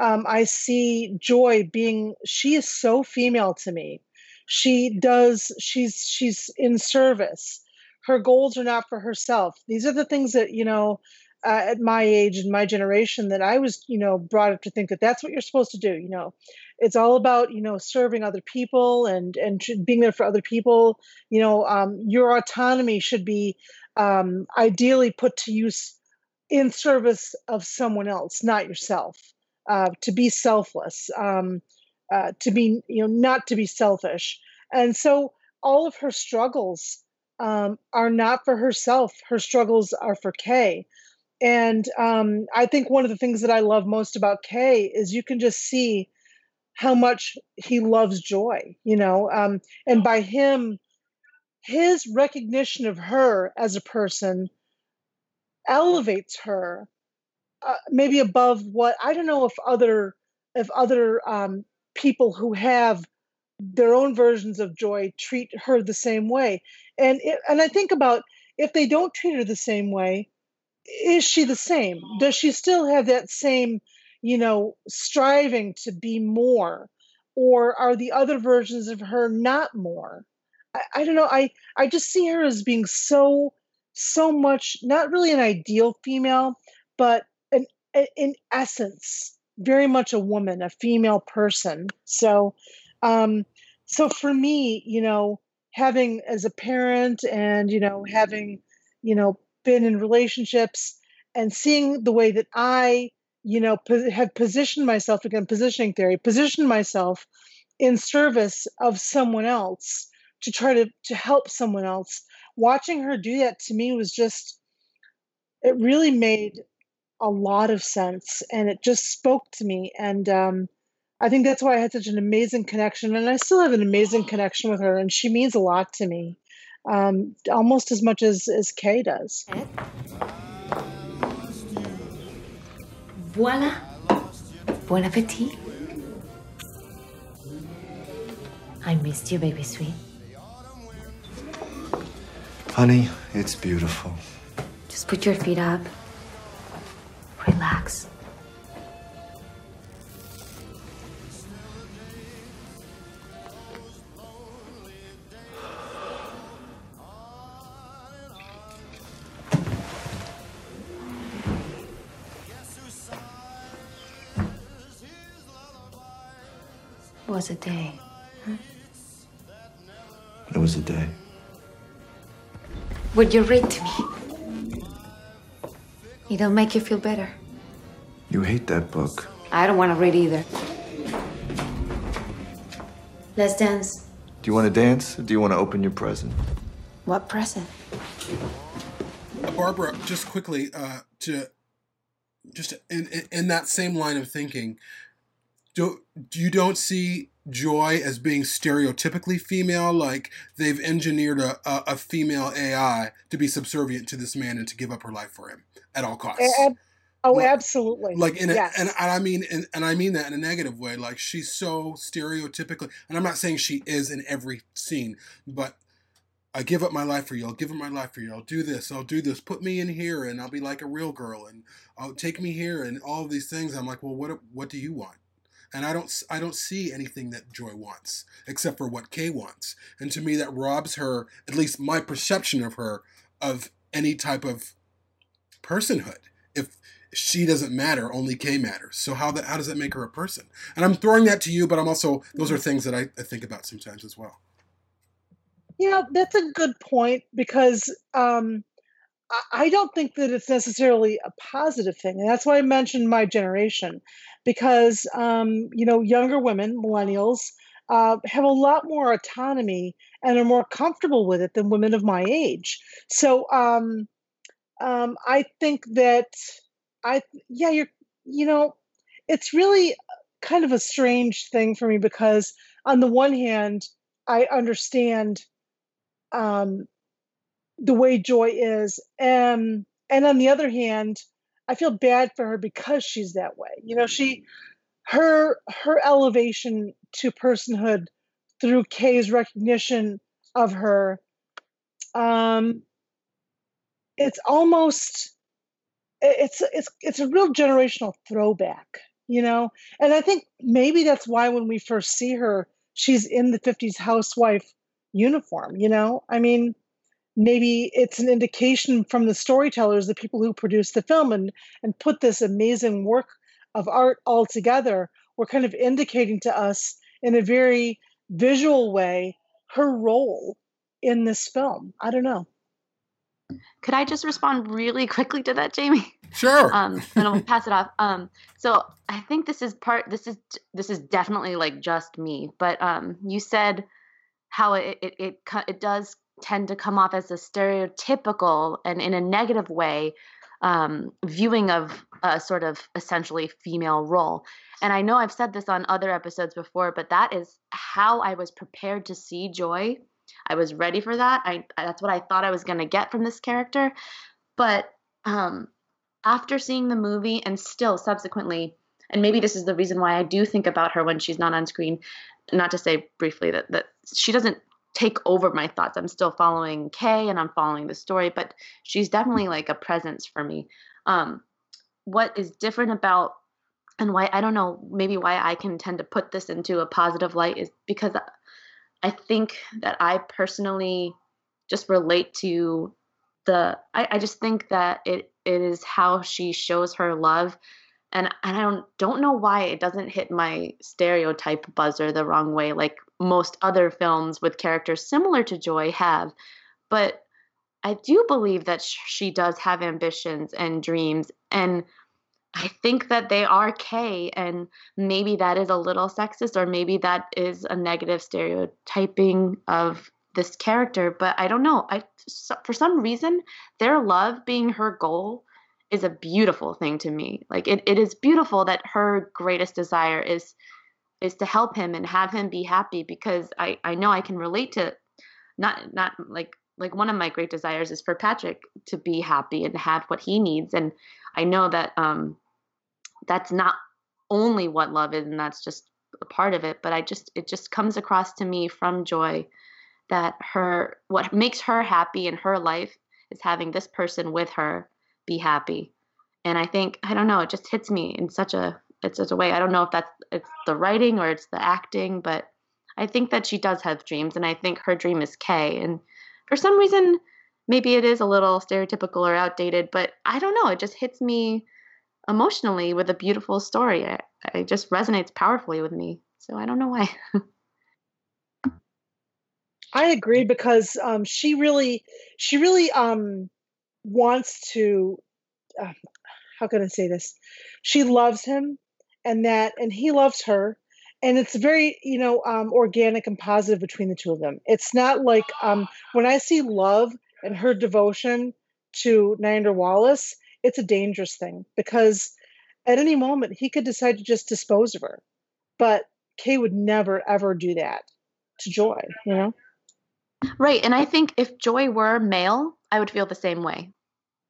Um, I see Joy being, she is so female to me. She does, she's, she's in service. Her goals are not for herself. These are the things that, you know, uh, at my age and my generation that I was, you know, brought up to think that that's what you're supposed to do. You know, it's all about, you know, serving other people and and being there for other people. You know, um, your autonomy should be um, ideally put to use in service of someone else, not yourself. Uh, to be selfless, um, uh, to be, you know, not to be selfish. And so all of her struggles um, are not for herself. Her struggles are for Kay. And um, I think one of the things that I love most about Kay is you can just see how much he loves joy, you know, um, and by him, his recognition of her as a person elevates her uh, maybe above what I don't know if other if other um, people who have their own versions of joy treat her the same way. And it, and I think about if they don't treat her the same way, is she the same? Does she still have that same, you know, striving to be more? Or are the other versions of her not more? I, I don't know. I, I just see her as being so, so much, not really an ideal female, but an, in essence, very much a woman, a female person. So, um, so for me, you know, having as a parent and you know having you know been in relationships and seeing the way that I you know po- have positioned myself again positioning theory positioned myself in service of someone else to try to to help someone else watching her do that to me was just it really made a lot of sense and it just spoke to me and um I think that's why I had such an amazing connection, and I still have an amazing connection with her, and she means a lot to me, um, almost as much as as Kay does.
Voila. Bon appetit. I missed you, baby sweet.
Honey, it's beautiful.
Just put your feet up. Relax. was a day. Huh?
It was a day.
Would you read to me? It'll make you feel better.
You hate that book.
I don't want to read either. Let's dance.
Do you want to dance or do you want to open your present?
What present?
Barbara, just quickly, uh, to just in, in, in that same line of thinking, do you don't see Joy as being stereotypically female? Like they've engineered a, a, a, female AI to be subservient to this man and to give up her life for him at all costs.
oh, like, absolutely.
Like in a,
yes.
and, and I mean and, and I mean that in a negative way. Like she's so stereotypically, and I'm not saying she is in every scene, but I give up my life for you. I'll give up my life for you. I'll do this. I'll do this. Put me in here, and I'll be like a real girl, and I'll take me here, and all these things. I'm like, well, what what do you want? And I don't I don't see anything that Joy wants except for what Kay wants. And to me that robs her, at least my perception of her, of any type of personhood. If she doesn't matter, only Kay matters. So how that how does that make her a person? And I'm throwing that to you, but I'm also those are things that I, I think about sometimes as well.
Yeah, that's a good point because um I don't think that it's necessarily a positive thing. And that's why I mentioned my generation, because, um, you know, younger women, millennials, uh, have a lot more autonomy and are more comfortable with it than women of my age. So um, um, I think that I, yeah, you're, you know, it's really kind of a strange thing for me because on the one hand, I understand um, the way Joy is. and and on the other hand, I feel bad for her because she's that way. You know, she her her elevation to personhood through Kay's recognition of her um it's almost it's it's it's a real generational throwback, you know? And I think maybe that's why when we first see her, she's in the 50s housewife uniform, you know? I mean, maybe it's an indication from the storytellers, the people who produced the film and and put this amazing work of art all together, were kind of indicating to us in a very visual way her role in this film. I don't know.
Could I just respond really quickly to that, Jamie?
Sure.
Um, and I'll pass it off. Um, so I think this is part. This is this is definitely like just me. But um, you said how it it it, it does tend to come off as a stereotypical and in a negative way um, viewing of a sort of essentially female role. And I know I've said this on other episodes before, but that is how I was prepared to see Joy. I was ready for that. I that's what I thought I was going to get from this character. But um, after seeing the movie and still subsequently, and maybe this is the reason why I do think about her when she's not on screen. Not to say briefly that that she doesn't take over my thoughts. I'm still following Kay and I'm following the story, but she's definitely like a presence for me. Um, what is different about and why I don't know maybe why I can tend to put this into a positive light is because I think that I personally just relate to the I, I just think that it it is how she shows her love and and I don't don't know why it doesn't hit my stereotype buzzer the wrong way like most other films with characters similar to Joy have but I do believe that she does have ambitions and dreams and I think that they are Kay, and maybe that is a little sexist, or maybe that is a negative stereotyping of this character. But I don't know. I for some reason their love being her goal is a beautiful thing to me. Like it, it is beautiful that her greatest desire is is to help him and have him be happy because I I know I can relate to not not like like one of my great desires is for Patrick to be happy and have what he needs. And I know that um that's not only what love is and that's just a part of it but i just it just comes across to me from joy that her what makes her happy in her life is having this person with her be happy. And i think i don't know it just hits me in such a it's such a way i don't know if that's it's the writing or it's the acting but i think that she does have dreams and i think her dream is kay and for some reason maybe it is a little stereotypical or outdated but i don't know it just hits me emotionally with a beautiful story. It, it just resonates powerfully with me. So I don't know why. <laughs>
I agree because um, she really, she really um, wants to. Uh, how can I say this? She loves him, and that, and he loves her, and it's very, you know, um, organic and positive between the two of them. It's not like um, when I see Luv and her devotion to Niander Wallace, it's a dangerous thing because at any moment he could decide to just dispose of her. But Kay would never ever do that to Joy, you know?
Right. And I think if Joy were male, I would feel the same way.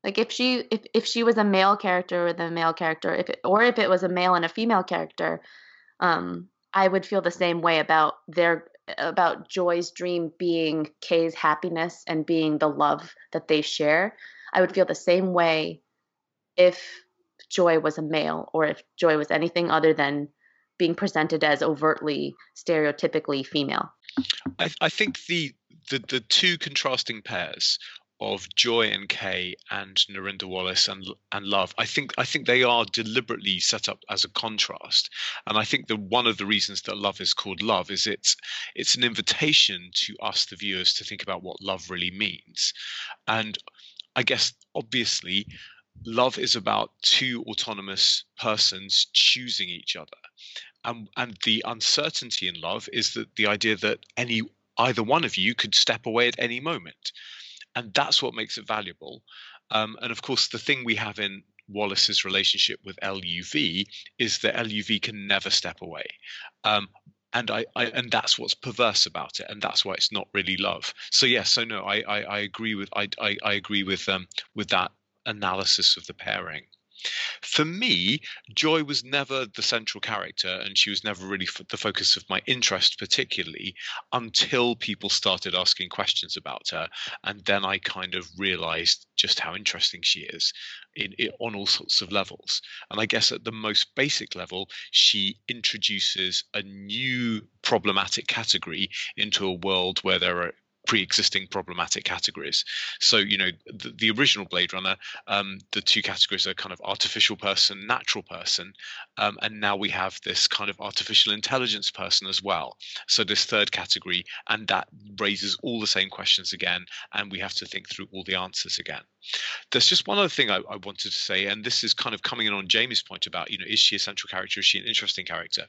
Like if she if, if she was a male character with a male character, if it, or if it was a male and a female character, um, I would feel the same way about their about Joy's dream being Kay's happiness and being the love that they share. I would feel the same way if Joy was a male or if Joy was anything other than being presented as overtly stereotypically female.
I, I think the, the the two contrasting pairs of Joy and Kay and Niander Wallace and and Luv, I think I think they are deliberately set up as a contrast. And I think that one of the reasons that Luv is called Love is it's it's an invitation to us, the viewers, to think about what love really means. And I guess obviously love is about two autonomous persons choosing each other. And, and the uncertainty in love is that the idea that any either one of you could step away at any moment. And that's what makes it valuable. Um, and of course, the thing we have in Wallace's relationship with LUV is that LUV can never step away. Um, and I, I, and that's what's perverse about it, and that's why it's not really love. So yes, so no, I I, I agree with I, I, I agree with um with that analysis of the pairing. For me, Joy was never the central character, and she was never really f- the focus of my interest, particularly until people started asking questions about her. And then I kind of realized just how interesting she is in, in, on all sorts of levels. And I guess at the most basic level, she introduces a new problematic category into a world where there are pre-existing problematic categories. So you know the, the original Blade Runner, um, the two categories are kind of artificial person, natural person, um, and now we have this kind of artificial intelligence person as well. So this third category, and that raises all the same questions again, and we have to think through all the answers again. There's just one other thing I, I wanted to say, and this is kind of coming in on Jamie's point about you know is she a central character? Is she an interesting character?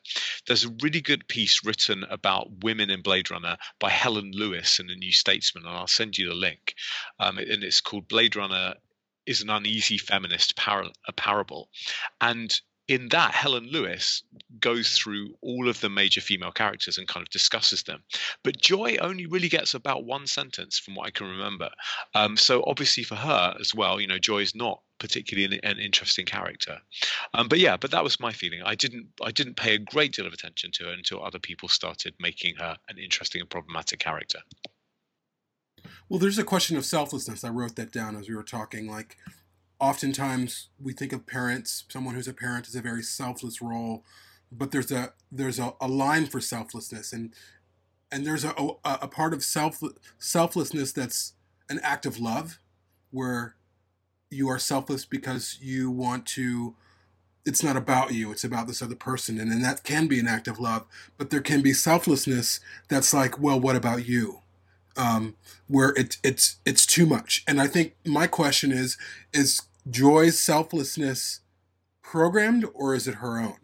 There's a really good piece written about women in Blade Runner by Helen Lewis in the New New Statesman, and I'll send you the link. Um, and it's called Blade Runner is an uneasy feminist par- parable, and in that, Helen Lewis goes through all of the major female characters and kind of discusses them. But Joy only really gets about one sentence from what I can remember. Um, so obviously for her as well, you know, Joy is not particularly an, an interesting character. Um, but yeah, but that was my feeling. I didn't I didn't pay a great deal of attention to her until other people started making her an interesting and problematic character.
Well, there's a question of selflessness. I wrote that down as we were talking. Like, oftentimes we think of parents, someone who's a parent is a very selfless role, but there's a there's a, a line for selflessness, and and there's a, a, a part of self selflessness that's an act of love, where you are selfless because you want to it's not about you it's about this other person and, and that can be an act of love but there can be selflessness that's like well what about you um, where it, it's it's too much. And i think my question is is joy's selflessness programmed or is it her own?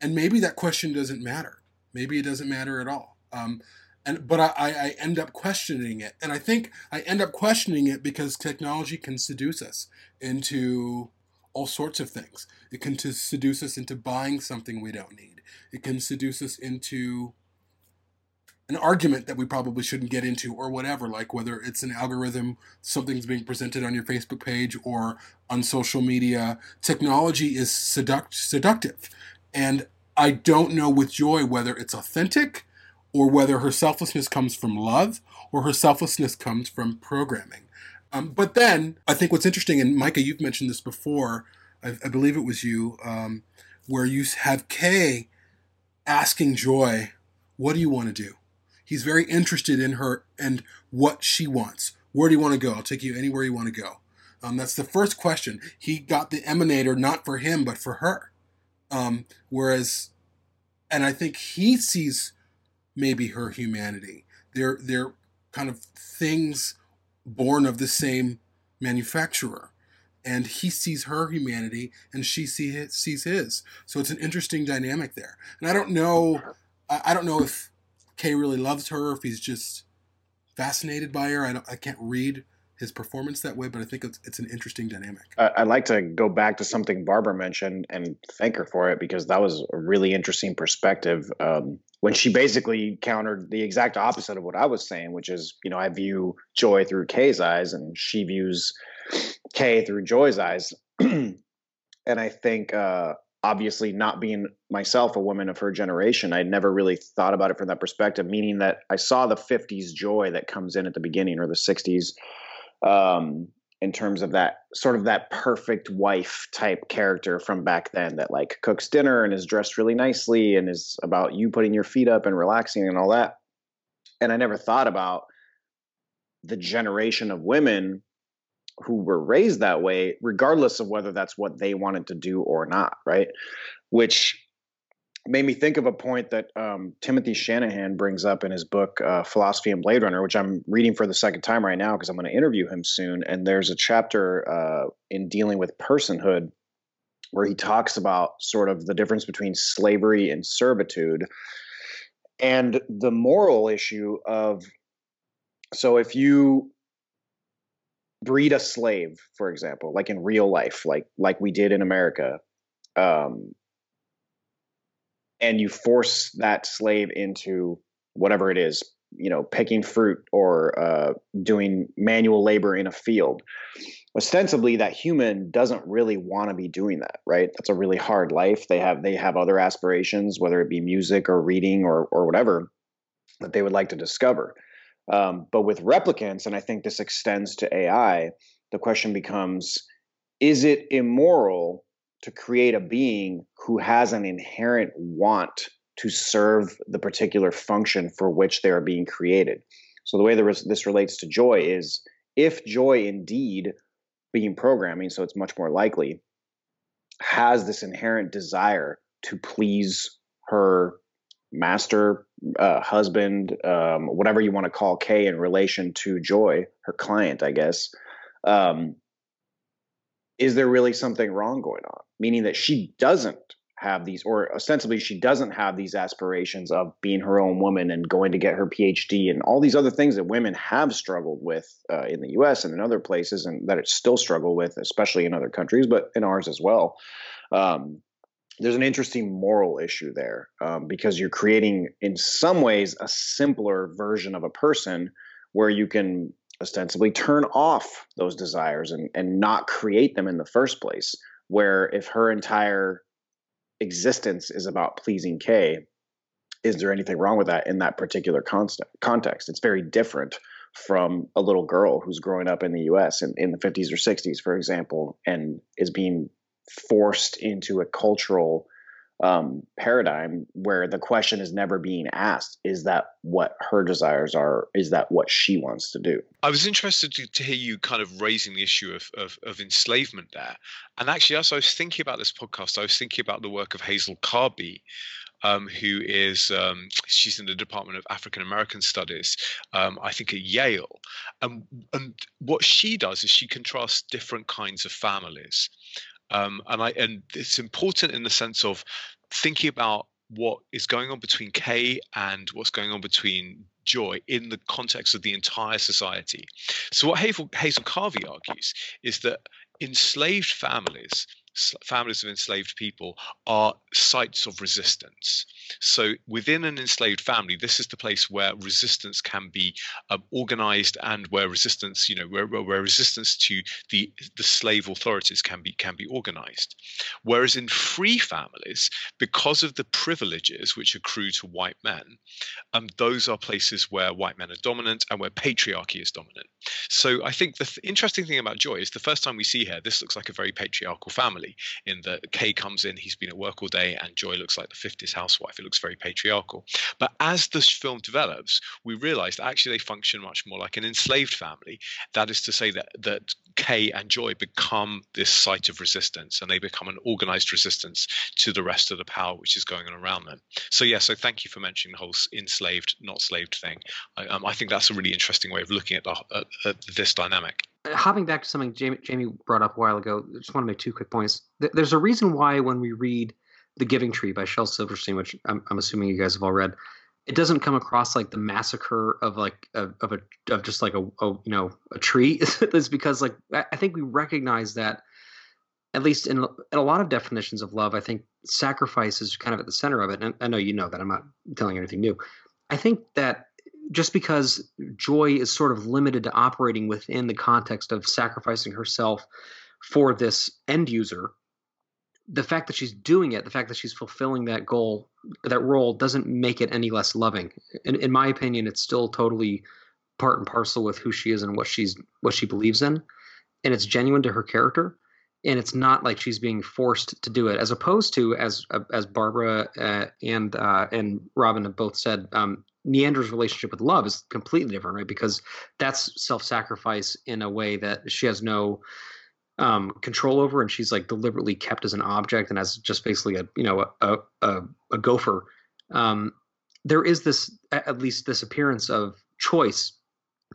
And maybe that question doesn't matter. Maybe it doesn't matter at all. Um, and but I, I end up questioning it. And i think i end up questioning it because technology can seduce us into all sorts of things. It can seduce us into buying something we don't need. It can seduce us into an argument that we probably shouldn't get into or whatever like whether it's an algorithm something's being presented on your facebook page or on social media technology is seduct- seductive and i don't know with joy whether it's authentic or whether her selflessness comes from love or her selflessness comes from programming. Um, but then I think what's interesting, and Micah, you've mentioned this before, I, I believe it was you, um, where you have Kay asking Joy, What do you want to do? He's very interested in her and what she wants. Where do you want to go? I'll take you anywhere you want to go. Um, that's the first question. He got the emanator not for him, but for her. Um, whereas, and I think he sees maybe her humanity. They're they're kind of things born of the same manufacturer. And he sees her humanity and she see his, sees his. So it's an interesting dynamic there. And I don't know I don't know if Kay really loves her if he's just fascinated by her. I, I can't read his performance that way, but I think it's, it's an interesting dynamic.
I'd like to go back to something Barbara mentioned and thank her for it because that was a really interesting perspective. Um, when she basically countered the exact opposite of what I was saying, which is, you know, I view Joy through Kay's eyes and she views Kay through Joy's eyes. <clears throat> and I think, uh, obviously, not being myself a woman of her generation, I never really thought about it from that perspective, meaning that I saw the 50s Joy that comes in at the beginning or the 60s um, in terms of that sort of that perfect wife type character from back then that like cooks dinner and is dressed really nicely and is about you putting your feet up and relaxing and all that. And I never thought about the generation of women who were raised that way, regardless of whether that's what they wanted to do or not, right? Which made me think of a point that um, Timothy Shanahan brings up in his book uh, Philosophy and Blade Runner, which I'm reading for the second time right now because I'm going to interview him soon. And there's a chapter uh, in dealing with personhood where he talks about sort of the difference between slavery and servitude and the moral issue of so if you breed a slave for example like in real life like like we did in america um, and you force that slave into whatever it is you know picking fruit or uh, doing manual labor in a field. Ostensibly that human doesn't really want to be doing that right? That's a really hard life. They have they have other aspirations whether it be music or reading or or whatever that they would like to discover um, but with replicants and i think this extends to ai the question becomes is it immoral to create a being who has an inherent want to serve the particular function for which they are being created. So the way this relates to joy is if joy indeed being programming, so it's much more likely, has this inherent desire to please her master, uh, husband, um, whatever you want to call Kay in relation to Joy, her client, I guess. Um, is there really something wrong going on? Meaning that she doesn't have these, or ostensibly she doesn't have these aspirations of being her own woman and going to get her PhD and all these other things that women have struggled with uh, in the US and in other places, and that it still struggle with, especially in other countries, but in ours as well. Um, there's an interesting moral issue there um, because you're creating, in some ways, a simpler version of a person where you can ostensibly turn off those desires and, and not create them in the first place. Where if her entire existence is about pleasing Kay, is there anything wrong with that in that particular context? It's very different from a little girl who's growing up in the US in, in the 50s or 60s, for example, and is being forced into a cultural um, paradigm where the question is never being asked is that what her desires are? Is that what she wants to do?
I was interested to, to hear you kind of raising the issue of, of, of, enslavement there. And actually as i was thinking about this podcast i was thinking about the work of hazel carby um, who is um, she's in the Department of African American Studies, um, I think at Yale, and and what she does is she contrasts different kinds of families, um, and I and it's important in the sense of thinking about what is going on between Kay and what's going on between Joy in the context of the entire society. So what Hazel, Hazel Carby argues is that enslaved families families of enslaved people are sites of resistance. So within an enslaved family, this is the place where resistance can be um, organized and where resistance, you know, where, where resistance to the the slave authorities can be can be organized. Whereas in free families, because of the privileges which accrue to white men, um, those are places where white men are dominant and where patriarchy is dominant. So I think the th- interesting thing about Joy is the first time we see her, this looks like a very patriarchal family in that Kay comes in, he's been at work all day, and Joy looks like the 50s housewife. It looks very patriarchal. But as this film develops, we realize that actually they function much more like an enslaved family. That is to say that that Kay and Joy become this site of resistance and they become an organized resistance to the rest of the power which is going on around them. So yeah, so thank you for mentioning the whole enslaved, not slaved thing. I, um, I think that's a really interesting way of looking at, the, at, at this dynamic
hopping back to something Jamie, Jamie brought up a while ago, I just want to make two quick points. There's a reason why when we read The Giving Tree by Shel Silverstein, which I'm, I'm assuming you guys have all read, it doesn't come across like the massacre of like of, of a of just like a, a you know a tree. <laughs> it's because like I think we recognize that at least in, in a lot of definitions of love, I think sacrifice is kind of at the center of it. And I know you know that I'm not telling you anything new. I think that just because Joy is sort of limited to operating within the context of sacrificing herself for this end user, the fact that she's doing it, the fact that she's fulfilling that goal, that role, doesn't make it any less loving. In, in my opinion, it's still totally part and parcel with who she is and what she's what she believes in, and it's genuine to her character. And it's not like she's being forced to do it, as opposed to as as Barbara uh, and uh, and Robin have both said, um, Niander's relationship with Luv is completely different, right? Because that's self-sacrifice in a way that she has no um, control over, and she's like deliberately kept as an object and as just basically a you know a a, a gopher. Um, there is this at least this appearance of choice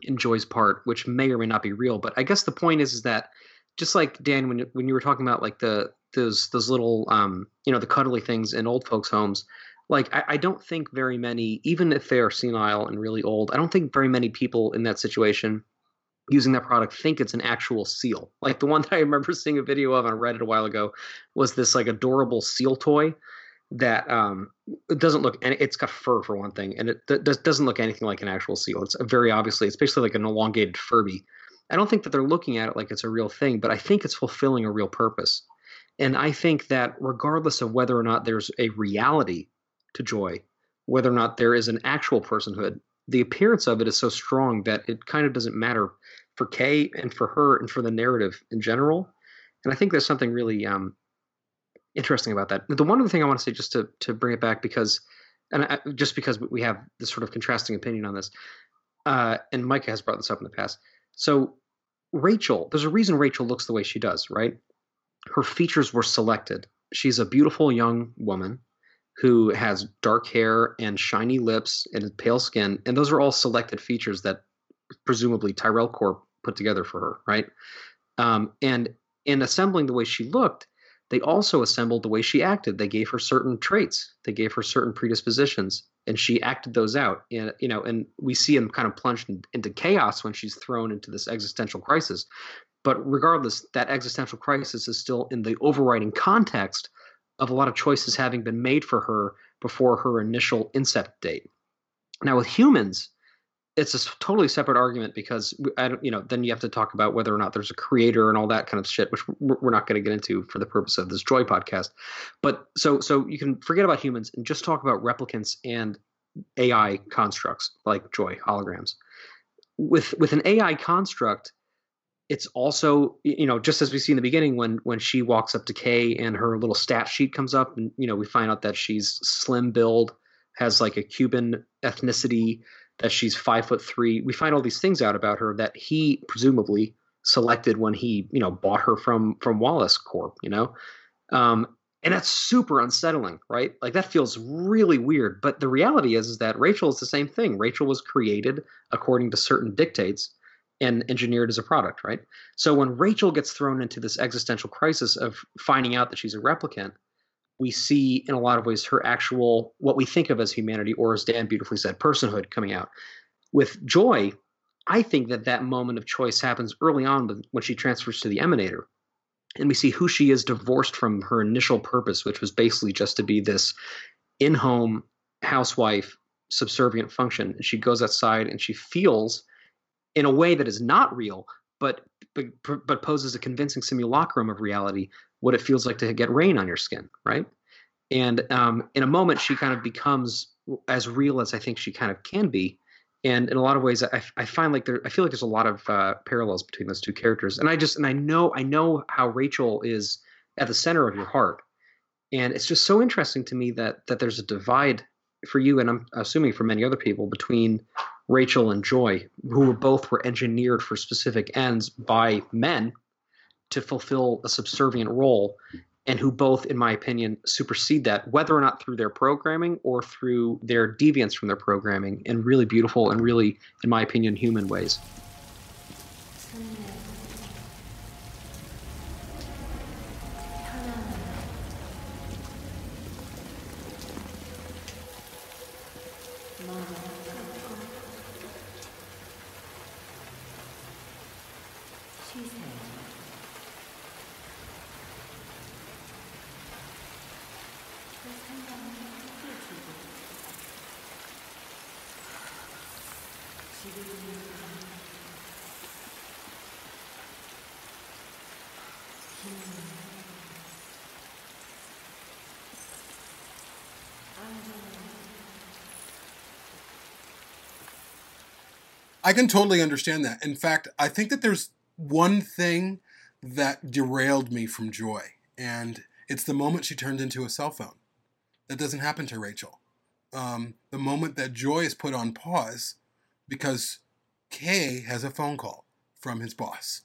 in Joy's part, which may or may not be real. But I guess the point is is that just like Dan, when when you were talking about like the those those little um, you know the cuddly things in old folks' homes, like I, I, don't think very many, even if they are senile and really old, I don't think very many people in that situation using that product think it's an actual seal. Like the one that I remember seeing a video of on Reddit a while ago was this like adorable seal toy that um it doesn't look and it's got fur for one thing and it does, doesn't look anything like an actual seal. It's very obviously it's basically like an elongated Furby. I don't think that they're looking at it like it's a real thing, but I think it's fulfilling a real purpose. And I think that regardless of whether or not there's a reality to joy, whether or not there is an actual personhood. The appearance of it is so strong that it kind of doesn't matter for Kay and for her and for the narrative in general. And I think there's something really um, interesting about that. The one other thing I want to say, just to to bring it back, because and I, just because we have this sort of contrasting opinion on this, uh, and Micah has brought this up in the past. So Rachel, there's a reason Rachel looks the way she does, right? Her features were selected. She's a beautiful young woman who has dark hair and shiny lips and pale skin, and those are all selected features that presumably Tyrell Corp put together for her, right? Um, and in assembling the way she looked, they also assembled the way she acted. They gave her certain traits, they gave her certain predispositions, and she acted those out. And you know, and we see him kind of plunged in, into chaos when she's thrown into this existential crisis. But regardless, that existential crisis is still in the overriding context of a lot of choices having been made for her before her initial incept date. Now, with humans, it's a totally separate argument because I don't, you know, then you have to talk about whether or not there's a creator and all that kind of shit, which we're not going to get into for the purpose of this Joy podcast. But so, so you can forget about humans and just talk about replicants and AI constructs like Joy holograms. With with an AI construct, it's also you know just as we see in the beginning when when she walks up to Kay and her little stat sheet comes up and you know we find out that she's slim build has like a Cuban ethnicity that she's five foot three. We find all these things out about her that he presumably selected when he you know bought her from from Wallace Corp you know? Um, and that's super unsettling right? Like that feels really weird. But the reality is is that Rachel is the same thing. Rachel was created according to certain dictates and engineered as a product, right? So when Rachel gets thrown into this existential crisis of finding out that she's a replicant, we see in a lot of ways her actual what we think of as humanity, or as Dan beautifully said, personhood coming out. With Joy, I think that that moment of choice happens early on when she transfers to the Emanator, and we see who she is divorced from her initial purpose, which was basically just to be this in-home housewife subservient function. And she goes outside and she feels in a way that is not real, but but, but poses a convincing simulacrum of reality, what it feels like to get rain on your skin, right? And um, in a moment, she kind of becomes as real as I think she kind of can be. And in a lot of ways, I, I find like there, I feel like there's a lot of uh, parallels between those two characters. And I just, and I know, I know how Rachel is at the center of your heart, and it's just so interesting to me that that there's a divide for you, and I'm assuming for many other people, between Rachel and Joy, who were both were engineered for specific ends by men to fulfill a subservient role, and who both, in my opinion, supersede that, whether or not through their programming or through their deviance from their programming in really beautiful and really, in my opinion, human ways.
I can totally understand that. In fact, I think that there's one thing that derailed me from Joy, and it's the moment she turned into a cell phone. That doesn't happen to Rachel. Um, the moment that Joy is put on pause because Kay has a phone call from his boss.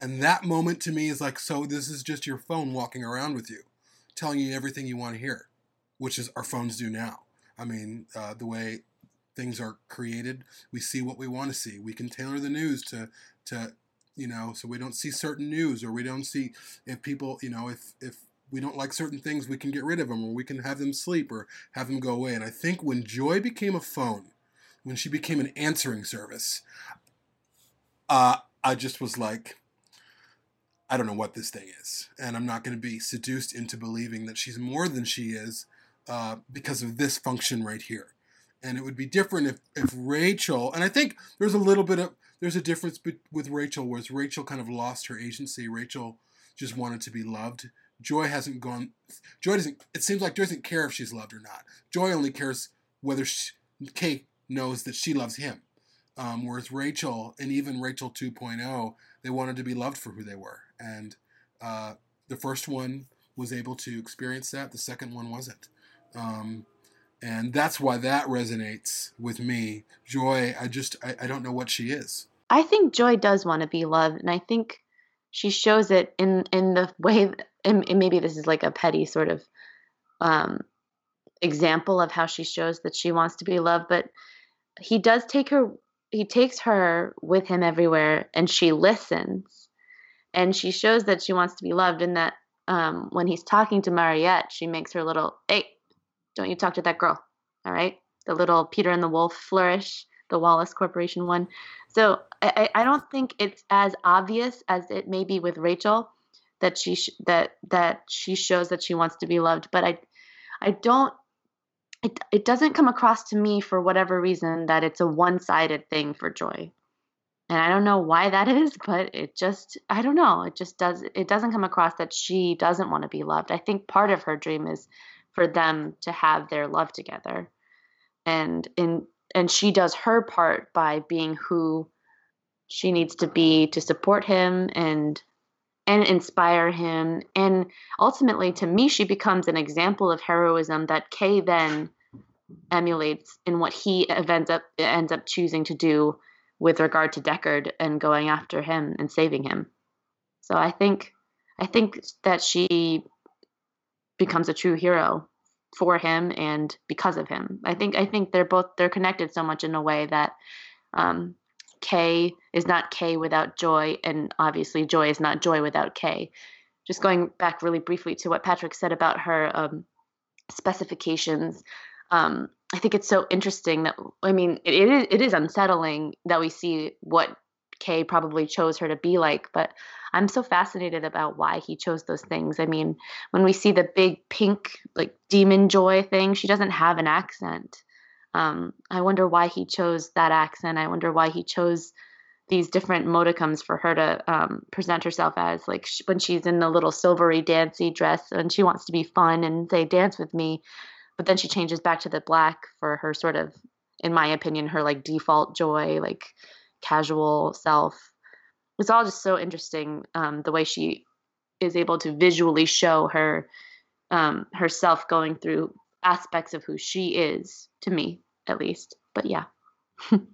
And that moment to me is like, so this is just your phone walking around with you, telling you everything you want to hear, which is our phones do now. I mean, uh, the way things are created. We see what we want to see. We can tailor the news to to you know so we don't see certain news or we don't see if people you know if if we don't like certain things we can get rid of them or we can have them sleep or have them go away and i think when joy became a phone when she became an answering service uh, i just was like i don't know what this thing is and i'm not going to be seduced into believing that she's more than she is uh, because of this function right here and it would be different if, if Rachel and I think there's a little bit of there's a difference with Rachel whereas Rachel kind of lost her agency. Rachel just wanted to be loved. Joy hasn't gone Joy doesn't it seems like Joy doesn't care if she's loved or not. Joy only cares whether she, Kate knows that she loves him. Um, whereas Rachel and even Rachel 2.0 they wanted to be loved for who they were. And uh, the first one was able to experience that. The second one wasn't. Um, and that's why that resonates with me. Joy i just I, I, don't know what she is.
I think joy does want to be loved and i think she shows it in in the way and, and maybe this is like a petty sort of um example of how she shows that she wants to be loved but he does take her he takes her with him everywhere and she listens and she shows that she wants to be loved and that um, when he's talking to mariette she makes her little hey don't you talk to that girl. All right. The little Peter and the Wolf flourish, the Wallace Corporation one. So I, I don't think it's as obvious as it may be with Rachel that she sh- that that she shows that she wants to be loved. But I I don't it, it doesn't come across to me for whatever reason that it's a one-sided thing for joy and i don't know why that <laughs> is but it just i don't know it just does it doesn't come across that she doesn't want to be loved i think part of her dream is for them to have their love together and in and she does her part by being who she needs to be to support him and and inspire him and ultimately to me she becomes an example of heroism that Kay then emulates in what he ends up ends up choosing to do with regard to Deckard and going after him and saving him. So I think I think that she becomes a true hero for him and because of him. I think I think they're both they're connected so much in a way that um, Kay is not K without joy, and obviously joy is not joy without K. Just going back really briefly to what Patrick said about her um, specifications, um, I think it's so interesting that I mean it, it is unsettling that we see what Kay probably chose her to be like, but I'm so fascinated about why he chose those things. I mean, when we see the big pink like demon joy thing, she doesn't have an accent. Um, I wonder why he chose that accent. I wonder why he chose these different modicums for her to um, present herself as. Like sh- when she's in the little silvery dancy dress and she wants to be fun and say, dance with me. But then she changes back to the black for her sort of, in my opinion, her like default joy, like casual self. It's all just so interesting um, the way she is able to visually show her um, herself going through aspects of who she is to me at least. But yeah. <laughs>
and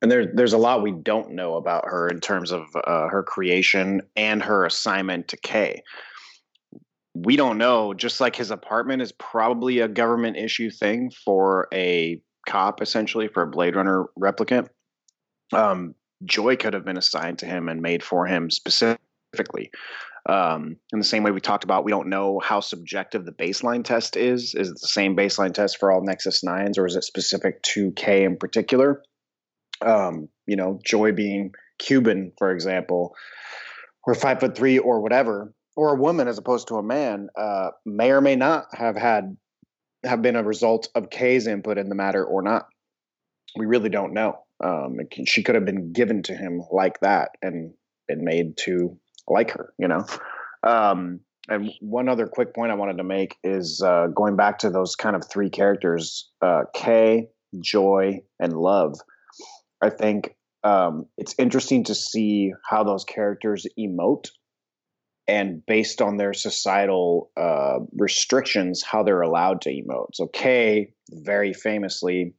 there, there's a lot we don't know about her in terms of uh, her creation and her assignment to Kay. We don't know. Just like his apartment is probably a government issue thing for a cop, essentially for a Blade Runner replicant. Um, Joy could have been assigned to him and made for him specifically. Um, in the same way we talked about, we don't know how subjective the baseline test is. Is it the same baseline test for all Nexus nines, or is it specific to K in particular? Um, you know, Joy being Cuban, for example, or five foot three, or whatever, or a woman as opposed to a man, uh, may or may not have had have been a result of K's input in the matter or not. We really don't know. Um, she could have been given to him like that and been made to like her, you know. Um, and one other quick point I wanted to make is uh, going back to those kind of three characters, uh, Kay, Joy, and Luv. I think um, it's interesting to see how those characters emote and based on their societal uh, restrictions, how they're allowed to emote. So Kay, very famously,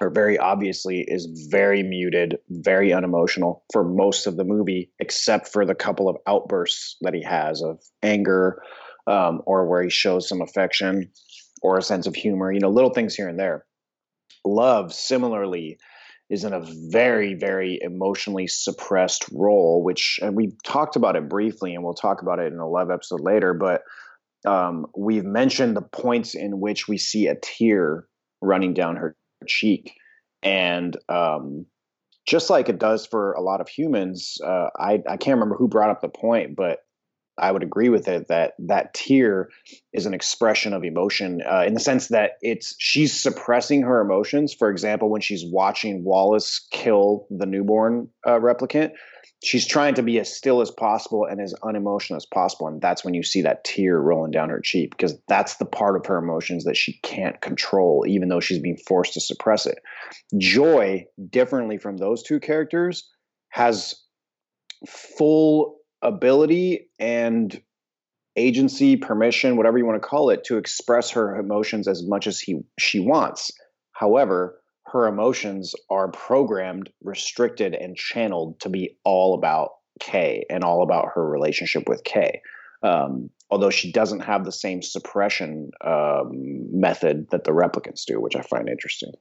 or very obviously is very muted, very unemotional for most of the movie, except for the couple of outbursts that he has of anger um, or where he shows some affection or a sense of humor, you know, little things here and there. Luv, similarly, is in a very, very emotionally suppressed role, which, and we talked about it briefly, and we'll talk about it in a Luv episode later, but um, we've mentioned the points in which we see a tear running down her cheek. And um, just like it does for a lot of humans, uh, I, I can't remember who brought up the point, but I would agree with it that that tear is an expression of emotion uh, in the sense that it's she's suppressing her emotions. For example, when she's watching Wallace kill the newborn uh, replicant, she's trying to be as still as possible and as unemotional as possible. And that's when you see that tear rolling down her cheek because that's the part of her emotions that she can't control even though she's being forced to suppress it. Joy differently from those two characters has full ability and agency permission whatever you want to call it to express her emotions as much as he she wants. However her emotions are programmed, restricted, and channeled to be all about Kay and all about her relationship with Kay. Um, although she doesn't have the same suppression um, method that the replicants do, which I find interesting.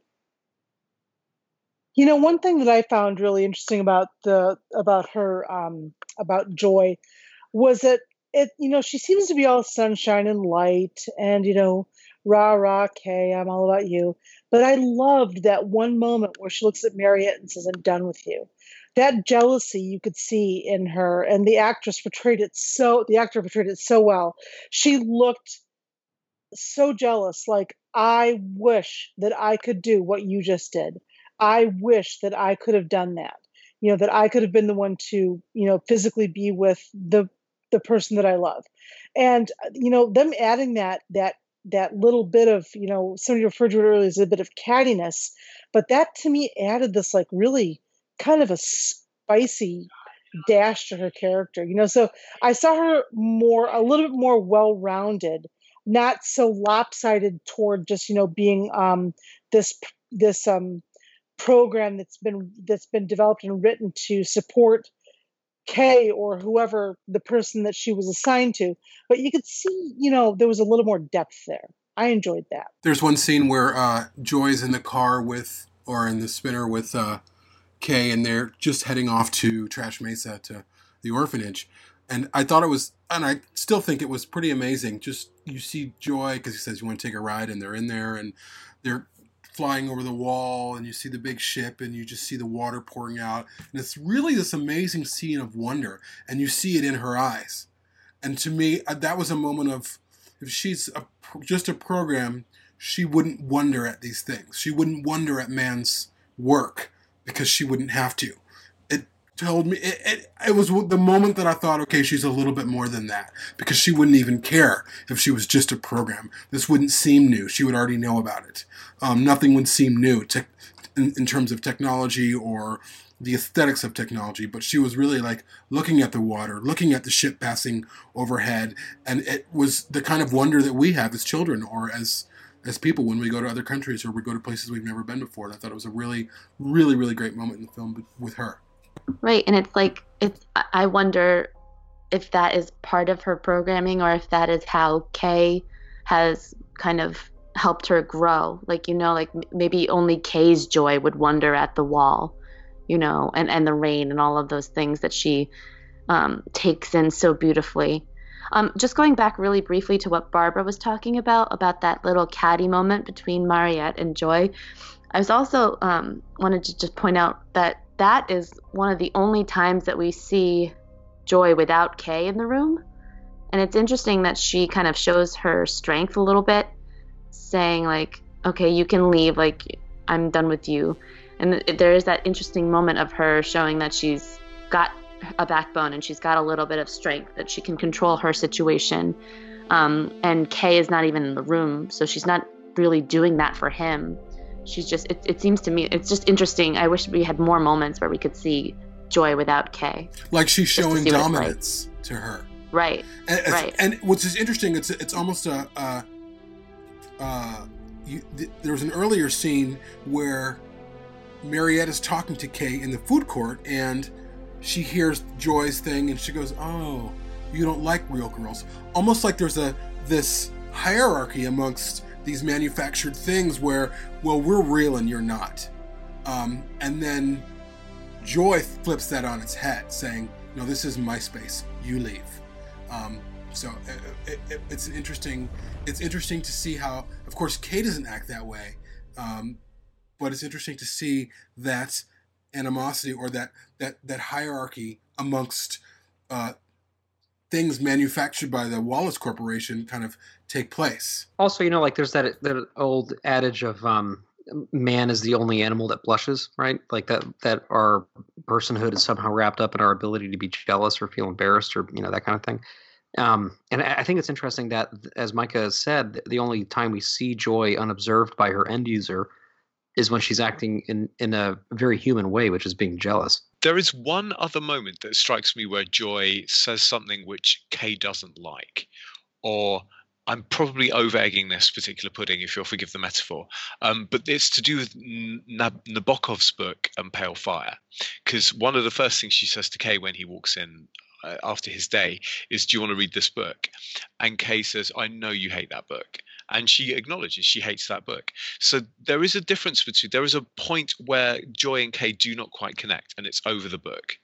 You know, one thing that I found really interesting about the about her um, about Joy was that it you know she seems to be all sunshine and light and you know rah rah Kay, I'm all about you. But I loved that one moment where she looks at Mariette and says, I'm done with you. That jealousy you could see in her, and the actress portrayed it so, the actor portrayed it so well. She looked so jealous, like, I wish that I could do what you just did. I wish that I could have done that. You know, that I could have been the one to, you know, physically be with the the person that I love. And you know, them adding that that that little bit of, you know, somebody referred to it earlier as a bit of cattiness, but that to me added this like really kind of a spicy dash to her character. You know, so I saw her more a little bit more well-rounded, not so lopsided toward just, you know, being um this this um program that's been that's been developed and written to support Kay or whoever the person that she was assigned to. But you could see, you know, there was a little more depth there. I enjoyed that.
There's one scene where uh, Joy's in the car with, or in the spinner with uh, Kay, and they're just heading off to Trash Mesa to the orphanage. And I thought it was, and I still think it was pretty amazing. Just you see Joy because he says you want to take a ride, and they're in there, and they're flying over the wall and you see the big ship and you just see the water pouring out. And it's really this amazing scene of wonder and you see it in her eyes. And to me uh, that was a moment of if she's a, just a program she wouldn't wonder at these things. She wouldn't wonder at man's work because she wouldn't have to told me it, it, it, was the moment that I thought, okay, she's a little bit more than that because she wouldn't even care if she was just a program. This wouldn't seem new. She would already know about it. Um, nothing would seem new to, in, in terms of technology or the aesthetics of technology, but she was really like looking at the water, looking at the ship passing overhead, and it was the kind of wonder that we have as children or as as people when we go to other countries or we go to places we've never been before. And I thought it was a really, really, really great moment in the film with her.
Right. And it's like, it's, I wonder if that is part of her programming or if that is how Kay has kind of helped her grow. Like, you know, like maybe only Kay's joy would wonder at the wall, you know, and, and the rain and all of those things that she um, takes in so beautifully. Um, just going back really briefly to what Barbara was talking about, about that little catty moment between Mariette and Joy. I was also um, wanted to just point out that that is one of the only times that we see Joy without Kay in the room. And it's interesting that she kind of shows her strength a little bit, saying, like, okay, you can leave, like, I'm done with you. And there is that interesting moment of her showing that she's got a backbone and she's got a little bit of strength, that she can control her situation. Um, and Kay is not even in the room, so she's not really doing that for him she's just it, it seems to me it's just interesting. I wish we had more moments where we could see joy without kay.
Like she's showing dominance like. to her.
Right
and,
right.
and what's is interesting it's it's almost a uh uh you, th- there was an earlier scene where mariette is talking to kay in the food court and she hears joy's thing and she goes oh you don't like real girls. Almost like there's a this hierarchy amongst these manufactured things where, well, we're real and you're not. Um, and then Joy flips that on its head, saying, no, this is my space. You leave. Um, so it, it, it, it's interesting. It's interesting to see how, of course, Kay doesn't act that way, um, but it's interesting to see that animosity or that that that hierarchy amongst uh, things manufactured by the Wallace Corporation kind of take place.
Also, you know, like there's that that old adage of um, man is the only animal that blushes, right? Like that that our personhood is somehow wrapped up in our ability to be jealous or feel embarrassed or you know that kind of thing. Um, and I think it's interesting that, as Micah said, the only time we see Joy unobserved by her end user is when she's acting in in a very human way, which is being jealous.
There is one other moment that strikes me where Joy says something which Kay doesn't like, or I'm probably over egging this particular pudding, if you'll forgive the metaphor. Um, but it's to do with Nab- Nabokov's book, um, Pale Fire. Because one of the first things she says to Kay when he walks in uh, after his day is, Do you want to read this book? And Kay says, I know you hate that book and she acknowledges she hates that book. So there is a difference between there is a point where Joy and Kay do not quite connect, and it's over the book.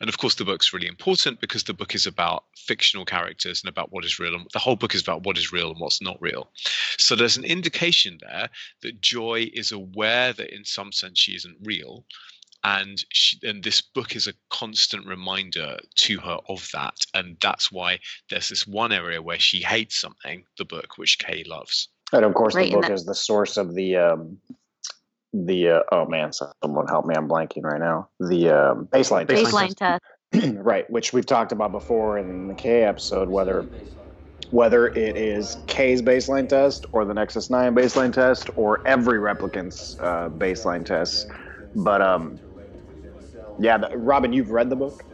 And of course, the book's really important because the book is about fictional characters and about what is real. And the whole book is about what is real and what's not real. So there's an indication there that Joy is aware that in some sense she isn't real, and she, and this book is a constant reminder to her of that and that's why there's this one area where she hates something the book which kay loves
And of course,
Right,
the book
that-
is the source of the um, the uh, oh man, someone help me! I'm blanking right now. The um, baseline test.
Baseline test. <clears throat>
right, which we've talked about before in the K episode, whether whether it is K's baseline test or the Nexus Nine baseline test or every replicant's uh, baseline test. But um, yeah, the, Robin, you've read the book.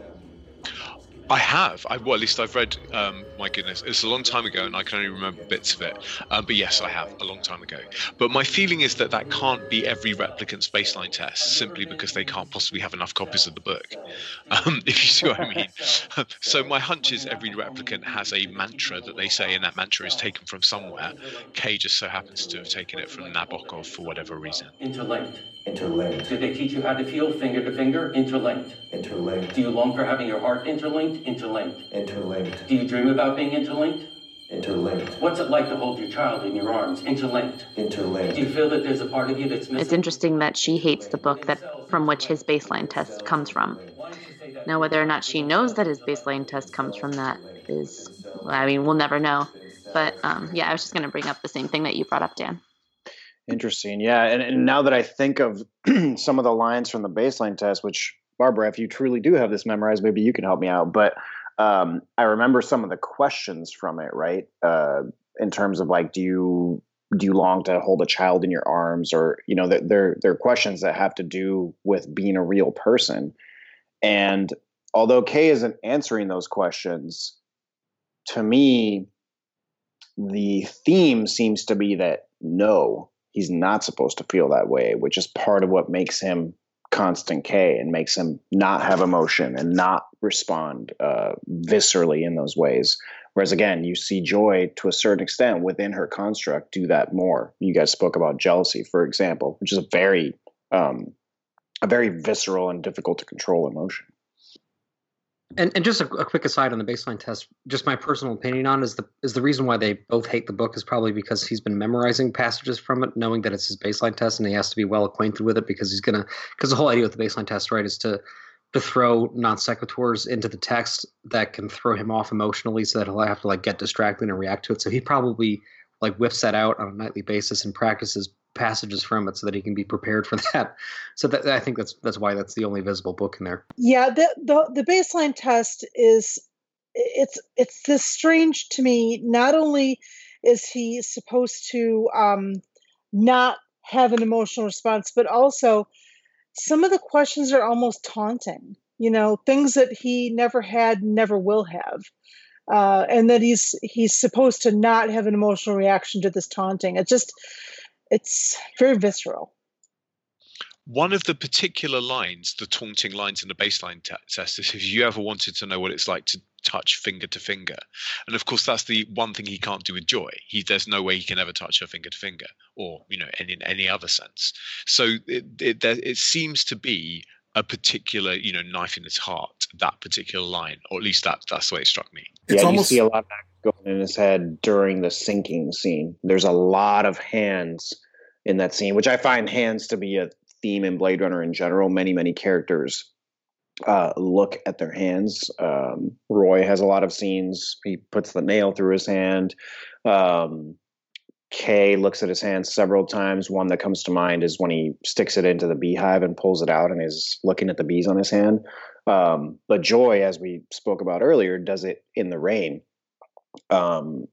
I have. I well, at least I've read. Um, my goodness, it's a long time ago, and I can only remember bits of it. Um, but yes, I have a long time ago. But my feeling is that that can't be every replicant's baseline test, simply because they can't possibly have enough copies of the book. Um, <laughs> if you see what I mean. <laughs> so my hunch is every replicant has a mantra that they say, and that mantra is taken from somewhere. K just so happens to have taken it from Nabokov for whatever reason.
Interlinked.
Interlinked.
Did they teach you how to feel finger to finger? Interlinked.
Interlinked.
Do you long for having your heart interlinked? Interlinked.
Interlinked.
Do you dream about being interlinked?
Interlinked.
What's it like to hold your child in your arms? Interlinked.
Interlinked.
Do you feel that there's a part of you that's missing?
It's interesting that she hates the book that from which his baseline test comes from. Now, whether or not she knows that his baseline test comes from that is, I mean, we'll never know. But um, yeah, I was just going to bring up the same thing that you brought up, Dan.
Interesting. Yeah. And, and now that I think of <clears throat> some of the lines from the baseline test, which Barbara, if you truly do have this memorized, maybe you can help me out. But um, I remember some of the questions from it, right? Uh, in terms of like, do you do you long to hold a child in your arms, or you know, they're they're questions that have to do with being a real person. And although Kay isn't answering those questions, to me, the theme seems to be that no, he's not supposed to feel that way, which is part of what makes him constant K and makes him not have emotion and not respond uh, viscerally in those ways. Whereas again, you see Joi to a certain extent within her construct do that more. You guys spoke about jealousy, for example, which is a very um, a very visceral and difficult to control emotion.
And, and just a, a quick aside on the baseline test, just my personal opinion on is the is the reason why they both hate the book is probably because he's been memorizing passages from it, knowing that it's his baseline test, and he has to be well acquainted with it because he's gonna because the whole idea with the baseline test, right, is to to throw non sequiturs into the text that can throw him off emotionally, so that he'll have to like get distracted and react to it. So he probably like whips that out on a nightly basis and practices passages from it so that he can be prepared for <laughs> that. So that, I think that's that's why that's the only visible book in there.
Yeah, the the, the baseline test is it's it's this strange to me. Not only is he supposed to um, not have an emotional response, but also some of the questions are almost taunting. You know, things that he never had, never will have. Uh, and that he's he's supposed to not have an emotional reaction to this taunting. It's just it's very visceral.
One of the particular lines, the taunting lines in the baseline te- test, is if you ever wanted to know what it's like to touch finger to finger, and of course that's the one thing he can't do with Joi. He there's no way he can ever touch her finger to finger, or you know, in, in any other sense. So it it, there, it seems to be a particular you know knife in his heart that particular line, or at least that that's the way it struck me.
yeah, you see a lot of that going in his head during the syncing scene. There's a lot of hands in that scene, which I find hands to be a theme in Blade Runner in general. Many, many characters uh, look at their hands. Um, Roy has a lot of scenes. He puts the nail through his hand. Um, Kay looks at his hand several times. One that comes to mind is when he sticks it into the beehive and pulls it out and is looking at the bees on his hand. Um, but Joi, as we spoke about earlier, does it in the rain um,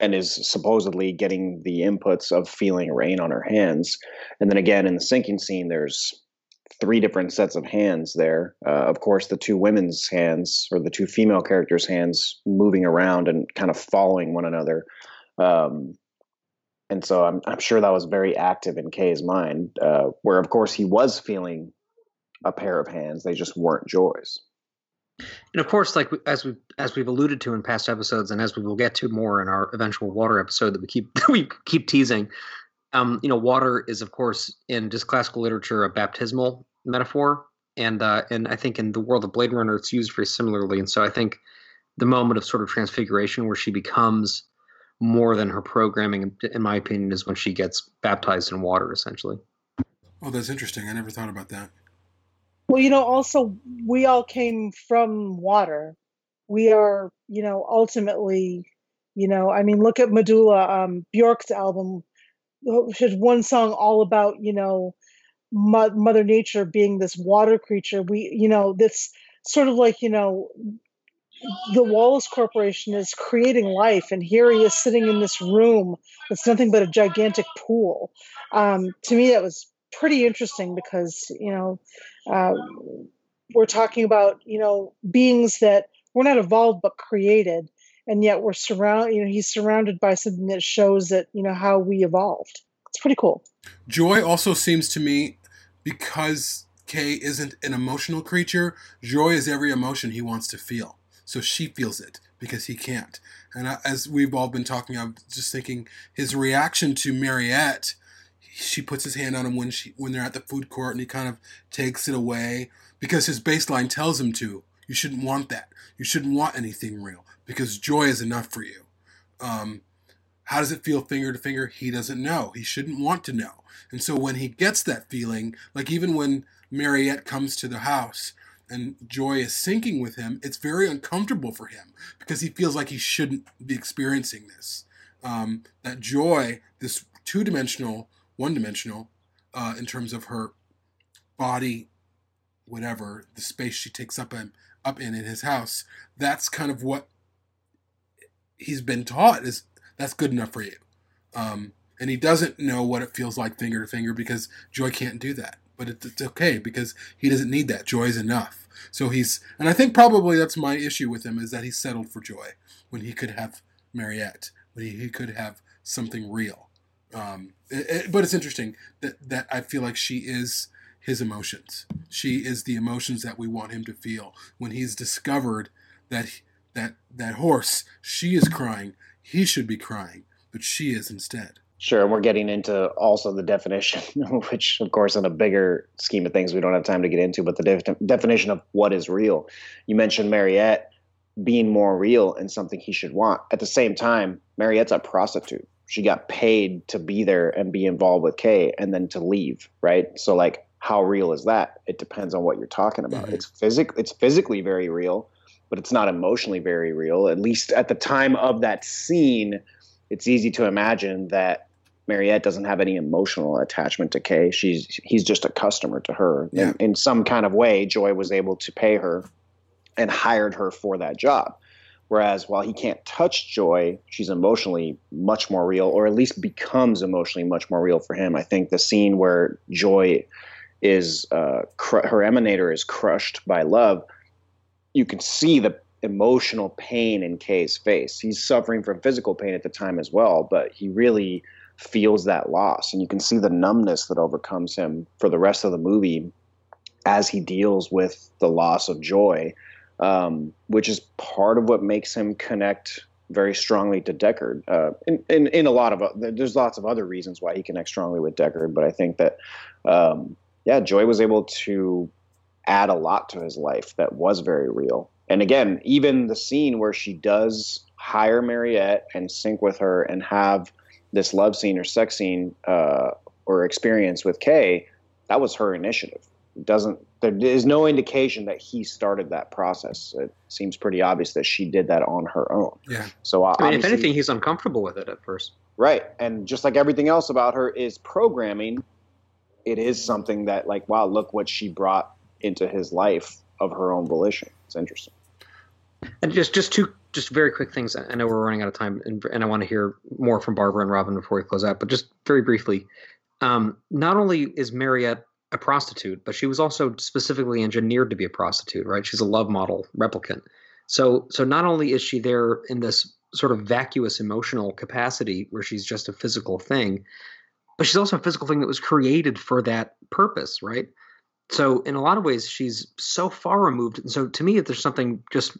and is supposedly getting the inputs of feeling rain on her hands. And then again, in the syncing scene, there's three different sets of hands there. Uh, of course, the two women's hands or the two female characters' hands moving around and kind of following one another. Um, and so I'm, I'm sure that was very active in Kay's mind, uh, where of course he was feeling a pair of hands. They just weren't Joi's.
And of course, like as we as we've alluded to in past episodes, and as we will get to more in our eventual water episode that we keep that <laughs> we keep teasing, um, you know, water is of course in just classical literature a baptismal metaphor, and uh, and I think in the world of Blade Runner it's used very similarly. And so I think the moment of sort of transfiguration where she becomes more than her programming, in my opinion, is when she gets baptized in water, essentially.
Oh, that's interesting. I never thought about that.
Well, you know, also we all came from water. We are, you know, ultimately You know, I mean, look at Medulla, um, Bjork's album. She has one song all about you know Mo- Mother Nature being this water creature. We, you know, this sort of like you know the Wallace Corporation is creating life, and here he is sitting in this room that's nothing but a gigantic pool. Um, to me, that was pretty interesting because you know uh, we're talking about you know beings that were not evolved but created, and yet we're surrounded. You know, he's surrounded by something that shows that you know how we evolved. It's pretty cool.
Joi also seems to me because Kay isn't an emotional creature. Joi is every emotion he wants to feel so she feels it because he can't. And as we've all been talking, I'm just thinking his reaction to Mariette. She puts his hand on him when she when they're at the food court, and he kind of takes it away because his baseline tells him to. You shouldn't want that. You shouldn't want anything real because Joi is enough for you. Um, how does it feel finger to finger? He doesn't know. He shouldn't want to know. And so when he gets that feeling, like even when Mariette comes to the house and Joi is syncing with him, it's very uncomfortable for him because he feels like he shouldn't be experiencing this. Um, that Joi, this two dimensional, one dimensional, uh, in terms of her body, whatever the space she takes up in, up in in his house, that's kind of what he's been taught is that's good enough for you. Um, and he doesn't know what it feels like finger to finger because Joi can't do that but it's okay because he doesn't need that. Joi is enough. So he's, and I think probably that's my issue with him is that he settled for Joi when he could have Mariette, when he, he could have something real. Um, it, it, but it's interesting that that I feel like she is his emotions. She is the emotions that we want him to feel when he's discovered that that that horse. She is crying. He should be crying, but she is instead.
Sure, and we're getting into also the definition, <laughs> which, of course, in a bigger scheme of things, we don't have time to get into, but the de- definition of what is real. You mentioned Mariette being more real and something he should want. At the same time, Mariette's a prostitute. She got paid to be there and be involved with Kay and then to leave, right? So, like, how real is that? It depends on what you're talking about. Mm-hmm. It's physic- it's physically very real, but it's not emotionally very real. At least at the time of that scene, it's easy to imagine that Mariette doesn't have any emotional attachment to Kay. She's he's just a customer to her. Yeah. In, in some kind of way, Joi was able to pay her and hired her for that job. Whereas while he can't touch Joi, she's emotionally much more real, or at least becomes emotionally much more real for him. I think the scene where Joi is uh, cr- her emanator is crushed by Luv, you can see the emotional pain in Kay's face. He's suffering from physical pain at the time as well, but he really feels that loss. And you can see the numbness that overcomes him for the rest of the movie as he deals with the loss of Joi, um, which is part of what makes him connect very strongly to Deckard. Uh, in, in, in, a lot of, there's lots of other reasons why he connects strongly with Deckard, but I think that, um, yeah, Joi was able to add a lot to his life that was very real. And again, even the scene where she does hire Mariette and sync with her and have – this love scene or sex scene uh, or experience with Kay, that was her initiative. It doesn't there is no indication that he started that process. It seems pretty obvious that she did that on her own.
Yeah.
So
I mean, if anything, he's uncomfortable with it at first.
Right, and just like everything else about her is programming, it is something that like wow, look what she brought into his life of her own volition. It's interesting.
And just just two just very quick things. I know we're running out of time, and, and I want to hear more from Barbara and Robin before we close out. But just very briefly, um, not only is Mariette a prostitute, but she was also specifically engineered to be a prostitute. Right? She's a love model replicant. So so not only is she there in this sort of vacuous emotional capacity where she's just a physical thing, but she's also a physical thing that was created for that purpose, right? So in a lot of ways, she's so far removed. And so to me, there's something just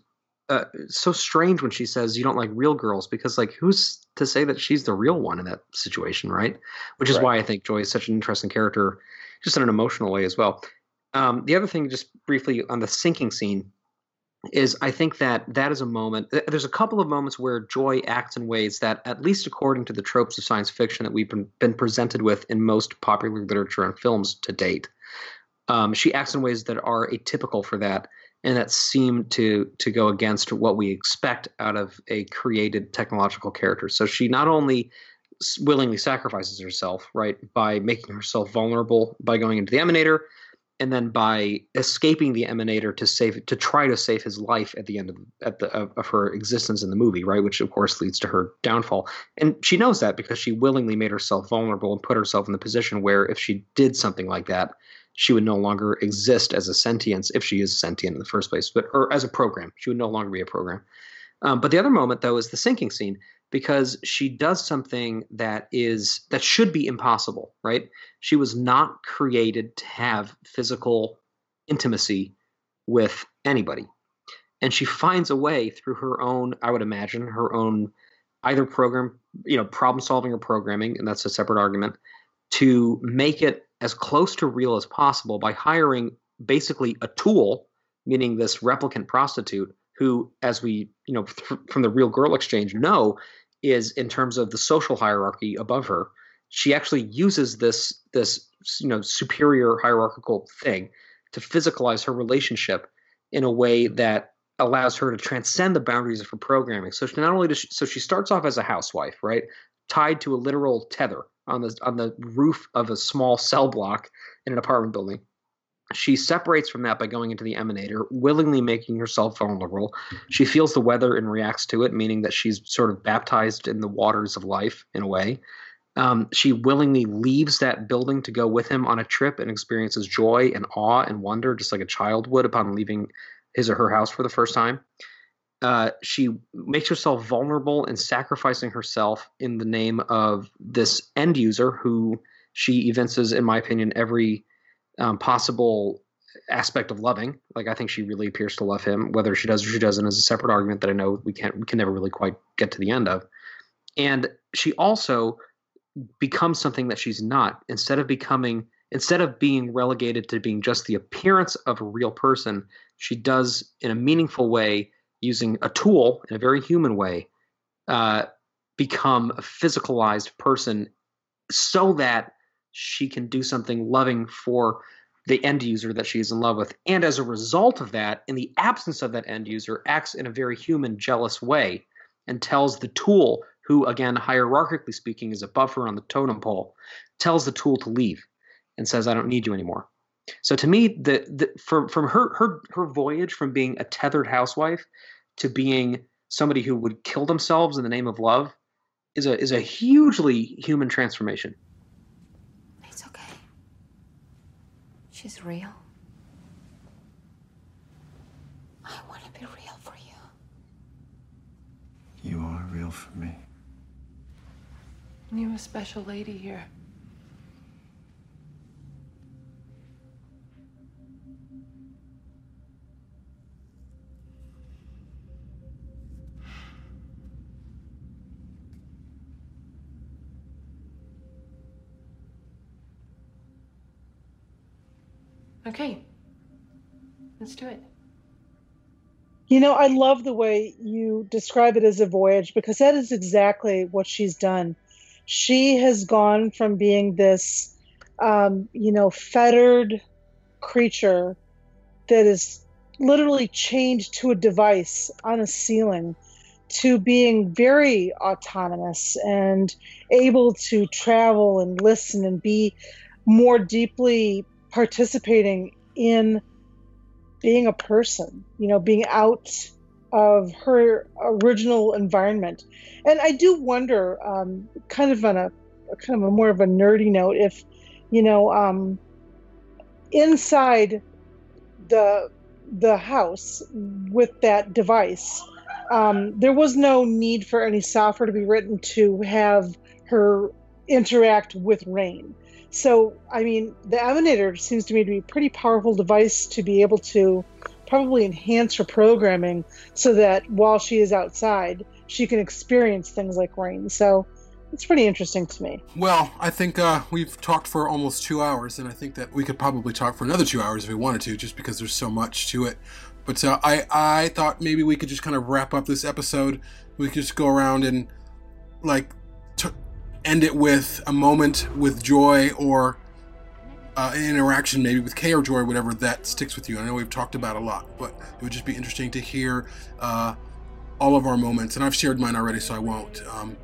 uh, so strange when she says you don't like real girls because like who's to say that she's the real one in that situation, right? Which is right. why I think Joi is such an interesting character, just in an emotional way as well. Um, the other thing, just briefly on the syncing scene, is I think that that is a moment. There's a couple of moments where Joi acts in ways that, at least according to the tropes of science fiction that we've been, been presented with in most popular literature and films to date, um, she acts in ways that are atypical for that and that seem to to go against what we expect out of a created technological character. So she not only willingly sacrifices herself, right, by making herself vulnerable by going into the emanator, and then by escaping the emanator to save to try to save his life at the end of at the of, of, her existence in the movie right which of course leads to her downfall. And she knows that because she willingly made herself vulnerable and put herself in the position where if she did something like that she would no longer exist as a sentience if she is sentient in the first place but or as a program she would no longer be a program. Um, but the other moment though is the syncing scene because she does something that is that should be impossible right? She was not created to have physical intimacy with anybody. And she finds a way through her own i would imagine her own either program you know problem solving or programming and that's a separate argument to make it as close to real as possible by hiring basically a tool meaning this replicant prostitute who as we you know th- <laughs> from the real girl exchange know is in terms of the social hierarchy above her. She actually uses this this you know superior hierarchical thing to physicalize her relationship in a way that allows her to transcend the boundaries of her programming. So she not only does she, so she starts off as a housewife, right, tied to a literal tether on the on the roof of a small cell block in an apartment building she separates from that by going into the emanator, willingly making herself vulnerable. She feels the weather and reacts to it, meaning that she's sort of baptized in the waters of life in a way. Um, she willingly leaves that building to go with him on a trip and experiences joy and awe and wonder, just like a child would upon leaving his or her house for the first time. Uh, she makes herself vulnerable and sacrificing herself in the name of this end user who she evinces, in my opinion, every um, possible aspect of loving. Like I think she really appears to love him. Whether she does or she doesn't is a separate argument that I know we can't we can never really quite get to the end of. And she also becomes something that she's not. Instead of becoming instead of being relegated to being just the appearance of a real person, she does in a meaningful way using a tool in a very human way uh, become a physicalized person so that she can do something loving for the end user that she's in love with. And as a result of that, in the absence of that end user, acts in a very human, jealous way and tells the tool, who, again, hierarchically speaking, is above her on the totem pole, tells the tool to leave and says, I don't need you anymore. So to me, the, the from from her her her voyage from being a tethered housewife to being somebody who would kill themselves in the name of love is a is a hugely human transformation.
She's real. I want to be real for you.
You are real for me.
You're a special lady here. Okay. Let's do it.
You know, I love the way you describe it as a voyage because that is exactly what she's done. She has gone from being this, um, you know, fettered creature that is literally chained to a device on a ceiling to being very autonomous and able to travel and listen and be more deeply participating in being a person, you know, being out of her original environment. And I do wonder, um, kind of on a kind of a more of a nerdy note, if you know, um, inside the the house with that device, um, there was no need for any software to be written to have her interact with rain. So, I mean, the Emanator seems to me to be a pretty powerful device to be able to probably enhance her programming so that while she is outside, she can experience things like rain. So, it's pretty interesting to me.
Well, I think uh, we've talked for almost two hours, and I think that we could probably talk for another two hours if we wanted to, just because there's so much to it. But uh, I, I thought maybe we could just kind of wrap up this episode. We could just go around and like end it with a moment with Joi or uh, interaction maybe with Kay or Joi, or whatever that sticks with you. I know we've talked about a lot, but it would just be interesting to hear uh, all of our moments. And I've shared mine already, so I won't. Um,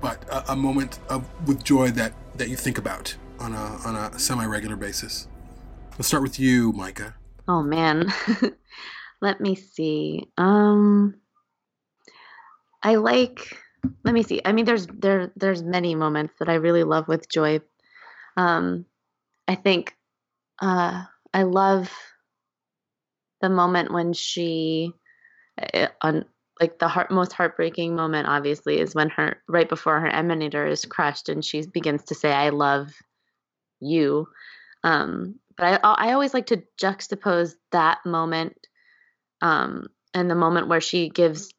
but a, a moment of, with Joi that that you think about on a on a semi-regular basis. Let's start with you, Micah.
Oh man. <laughs> Let me see. Um I like let me see. I mean there's there there's many moments that I really love with Joi. Um I think uh I love the moment when she uh, on like the heart, most heartbreaking moment obviously is when her right before her emanator is crushed and she begins to say i love you um but i i always like to juxtapose that moment um and the moment where she gives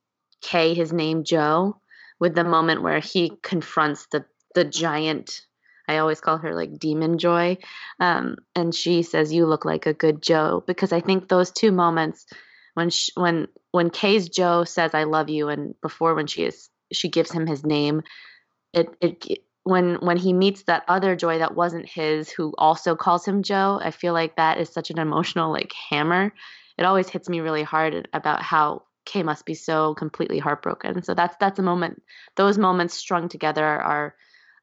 kay his name joe with the moment where he confronts the the giant I always call her like Demon Joi. Um, and she says, You look like a good Joe. Because I think those two moments, when she, when when Kay's Joe says I love you and before when she is she gives him his name it it when when he meets that other Joi that wasn't his who also calls him Joe I feel like that is such an emotional like hammer it always hits me really hard about how Kay must be so completely heartbroken. So that's that's a moment those moments strung together are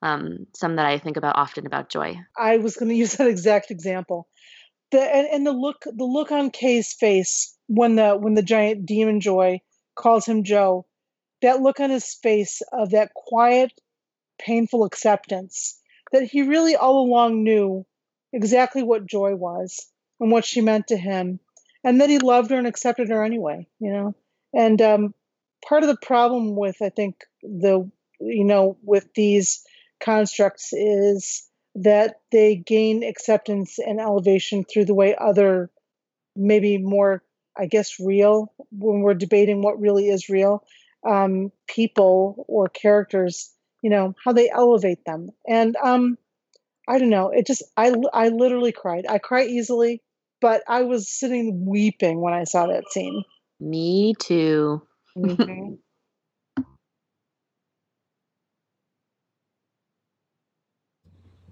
um, some that I think about often about Joi.
I was going <laughs> to use that exact example. The and, and the look the look on Kay's face when the when the giant demon Joi calls him Joe, that look on his face of that quiet, painful acceptance that he really all along knew exactly what Joi was and what she meant to him, and that he loved her and accepted her anyway. You know, and um, part of the problem with I think the you know with these constructs is that they gain acceptance and elevation through the way other maybe more I guess, real when we're debating what really is real. Um, people or characters, you know, how they elevate them. And um, I don't know. It just, I, I literally cried. I cry easily, but I was sitting weeping when I saw that scene.
Me too.
Mm-hmm. <laughs>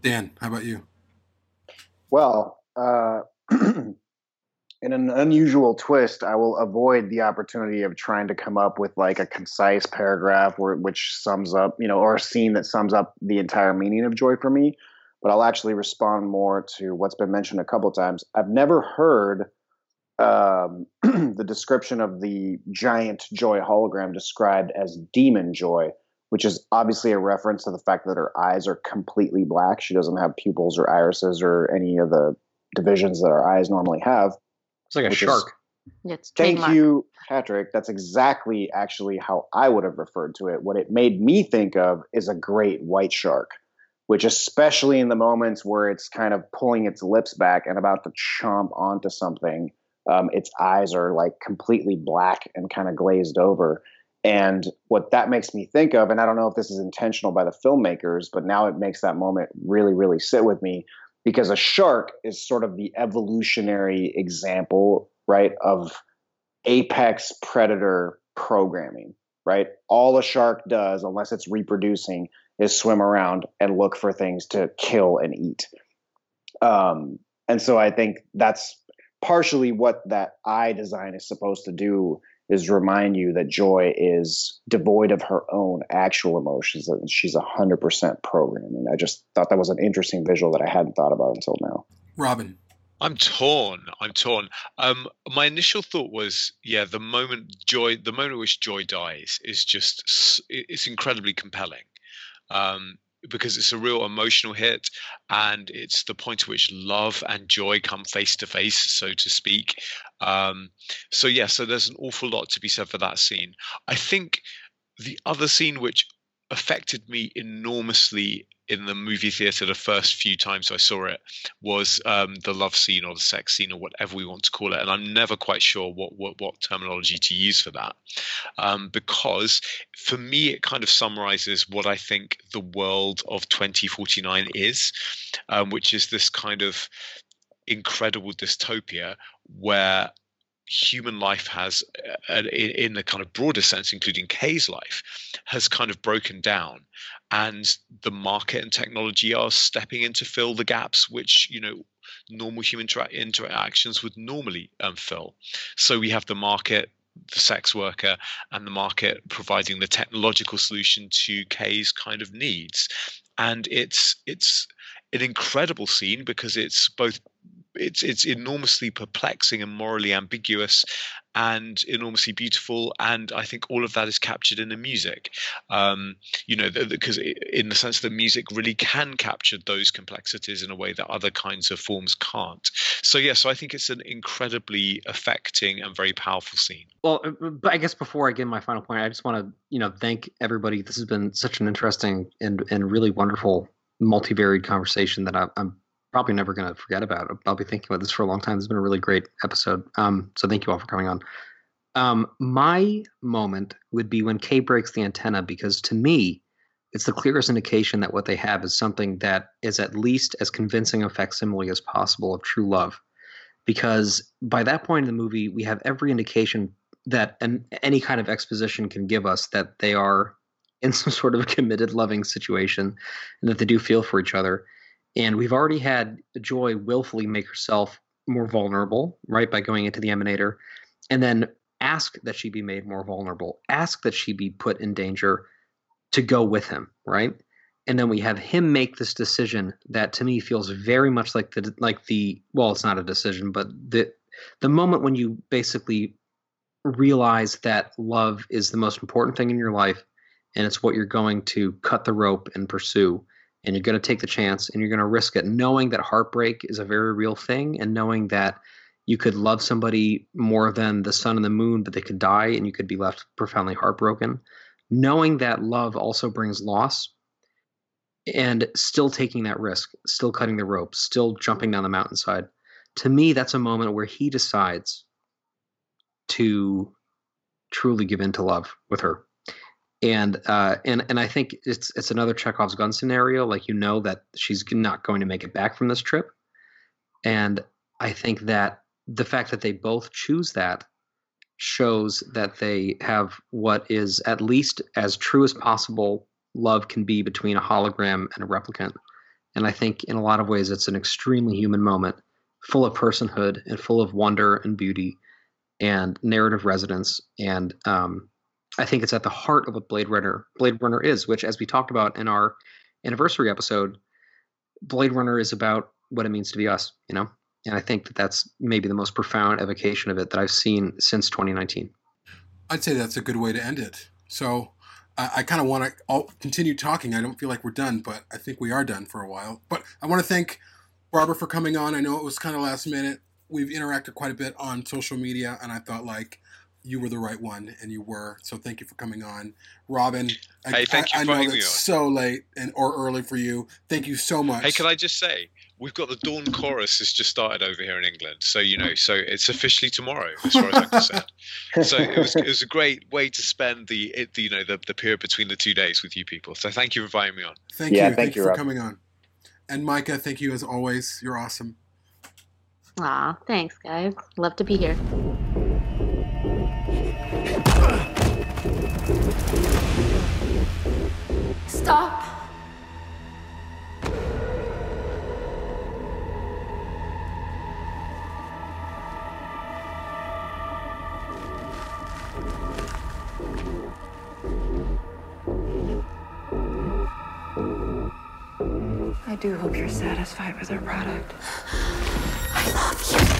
Dan, how about you?
Well, uh, <clears throat> in an unusual twist, I will avoid the opportunity of trying to come up with like a concise paragraph where, which sums up, you know, or a scene that sums up the entire meaning of joy for me. But I'll actually respond more to what's been mentioned a couple times. I've never heard um, <clears throat> the description of the giant Joi hologram described as demon Joi, which is obviously a reference to the fact that her eyes are completely black. She doesn't have pupils or irises or any of the divisions that our eyes normally have
it's like a shark.
It's
Thank you, Patrick. That's exactly actually how I would have referred to it. What it made me think of is a great white shark, which, especially in the moments where it's kind of pulling its lips back and about to chomp onto something, um, its eyes are like completely black and kind of glazed over. And what that makes me think of, and I don't know if this is intentional by the filmmakers, but now it makes that moment really, really sit with me because a shark is sort of the evolutionary example, right, of apex predator programming, right? All a shark does, unless it's reproducing, is swim around and look for things to kill and eat. Um, and so I think that's partially what that eye design is supposed to do is remind you that Joi is devoid of her own actual emotions and she's 100% programming. I just thought that was an interesting visual that I hadn't thought about until now.
Robin.
I'm torn. I'm torn. Um, my initial thought was, yeah, the moment Joi, the moment at which Joi dies is just, it's incredibly compelling. Um, because it's a real emotional hit and it's the point at which Luv and Joi come face to face so to speak. Um, so yeah so there's an awful lot to be said for that scene. I think the other scene which affected me enormously in the movie theater the first few times I saw it was um, the love scene or the sex scene or whatever we want to call it, and I'm never quite sure what what, what terminology to use for that, um, because for me it kind of summarizes what I think the world of 2049 is, um, which is this kind of incredible dystopia where human life has, uh, in, a kind of broader sense, including Kay's life, has kind of broken down, and the market and technology are stepping in to fill the gaps which you know normal human intera- interactions would normally um, fill. So we have the market the sex worker and the market providing the technological solution to Kay's kind of needs. And it's it's an incredible scene because it's both it's it's enormously perplexing and morally ambiguous and enormously beautiful and i think all of that is captured in the music. Um, you know because in the sense that music really can capture those complexities in a way that other kinds of forms can't. So yeah so i think it's an incredibly affecting and very powerful scene.
Well uh, but i guess before i give my final point i just want to you know thank everybody. This has been such an interesting and and really wonderful multivariate conversation that I, i'm probably never going to forget about. It. I'll be thinking about this for a long time. It's been a really great episode. Um, so thank you all for coming on. Um, my moment would be when Kay breaks the antenna because to me, it's the clearest indication that what they have is something that is at least as convincing a facsimile as possible of true love. Because by that point in the movie, we have every indication that an, any kind of exposition can give us that they are in some sort of a committed, loving situation and that they do feel for each other. And we've already had Joi willfully make herself more vulnerable, right, by going into the emanator, and then ask that she be made more vulnerable, ask that she be put in danger to go with him, right? And then we have him make this decision that to me feels very much like the like the well, it's not a decision, but the the moment when you basically realize that love is the most important thing in your life and it's what you're going to cut the rope and pursue and you're going to take the chance and you're going to risk it knowing that heartbreak is a very real thing and knowing that you could love somebody more than the sun and the moon but they could die and you could be left profoundly heartbroken. Knowing that love also brings loss and still taking that risk still cutting the rope still jumping down the mountainside. To me that's a moment where he decides to truly give in to love with her and uh, and and I think it's it's another Chekhov's gun scenario. Like you know that she's not going to make it back from this trip, and I think that the fact that they both choose that shows that they have what is at least as true as possible love can be between a hologram and a replicant. And I think in a lot of ways it's an extremely human moment, full of personhood and full of wonder and beauty and narrative resonance and um, I think it's at the heart of what Blade Runner Blade Runner is, which, as we talked about in our anniversary episode, Blade Runner is about what it means to be us, you know. And I think that that's maybe the most profound evocation of it that I've seen since 2019.
I'd say that's a good way to end it. So I, I kind of want to continue talking. I don't feel like we're done, but I think we are done for a while. But I want to thank Barbara for coming on. I know it was kind of last minute. We've interacted quite a bit on social media, and I thought like you were the right one, and you were. So thank you for coming on, Robin. I,
hey, thank you
I,
for
I know
it's
so late and or early for you. Thank you so much.
Hey, can I just say we've got the dawn chorus has just started over here in England, so you know, so it's officially tomorrow as far as I'm concerned. <laughs> so it was it was a great way to spend the, it, the you know the, the period between the two days with you people. So thank you for inviting me on.
Thank yeah, you, thank, thank you for Rob. coming on. And Micah, thank you as always. You're awesome.
Aw, thanks, guys. Love to be here.
Stop!
I do hope you're satisfied with our product.
I love you.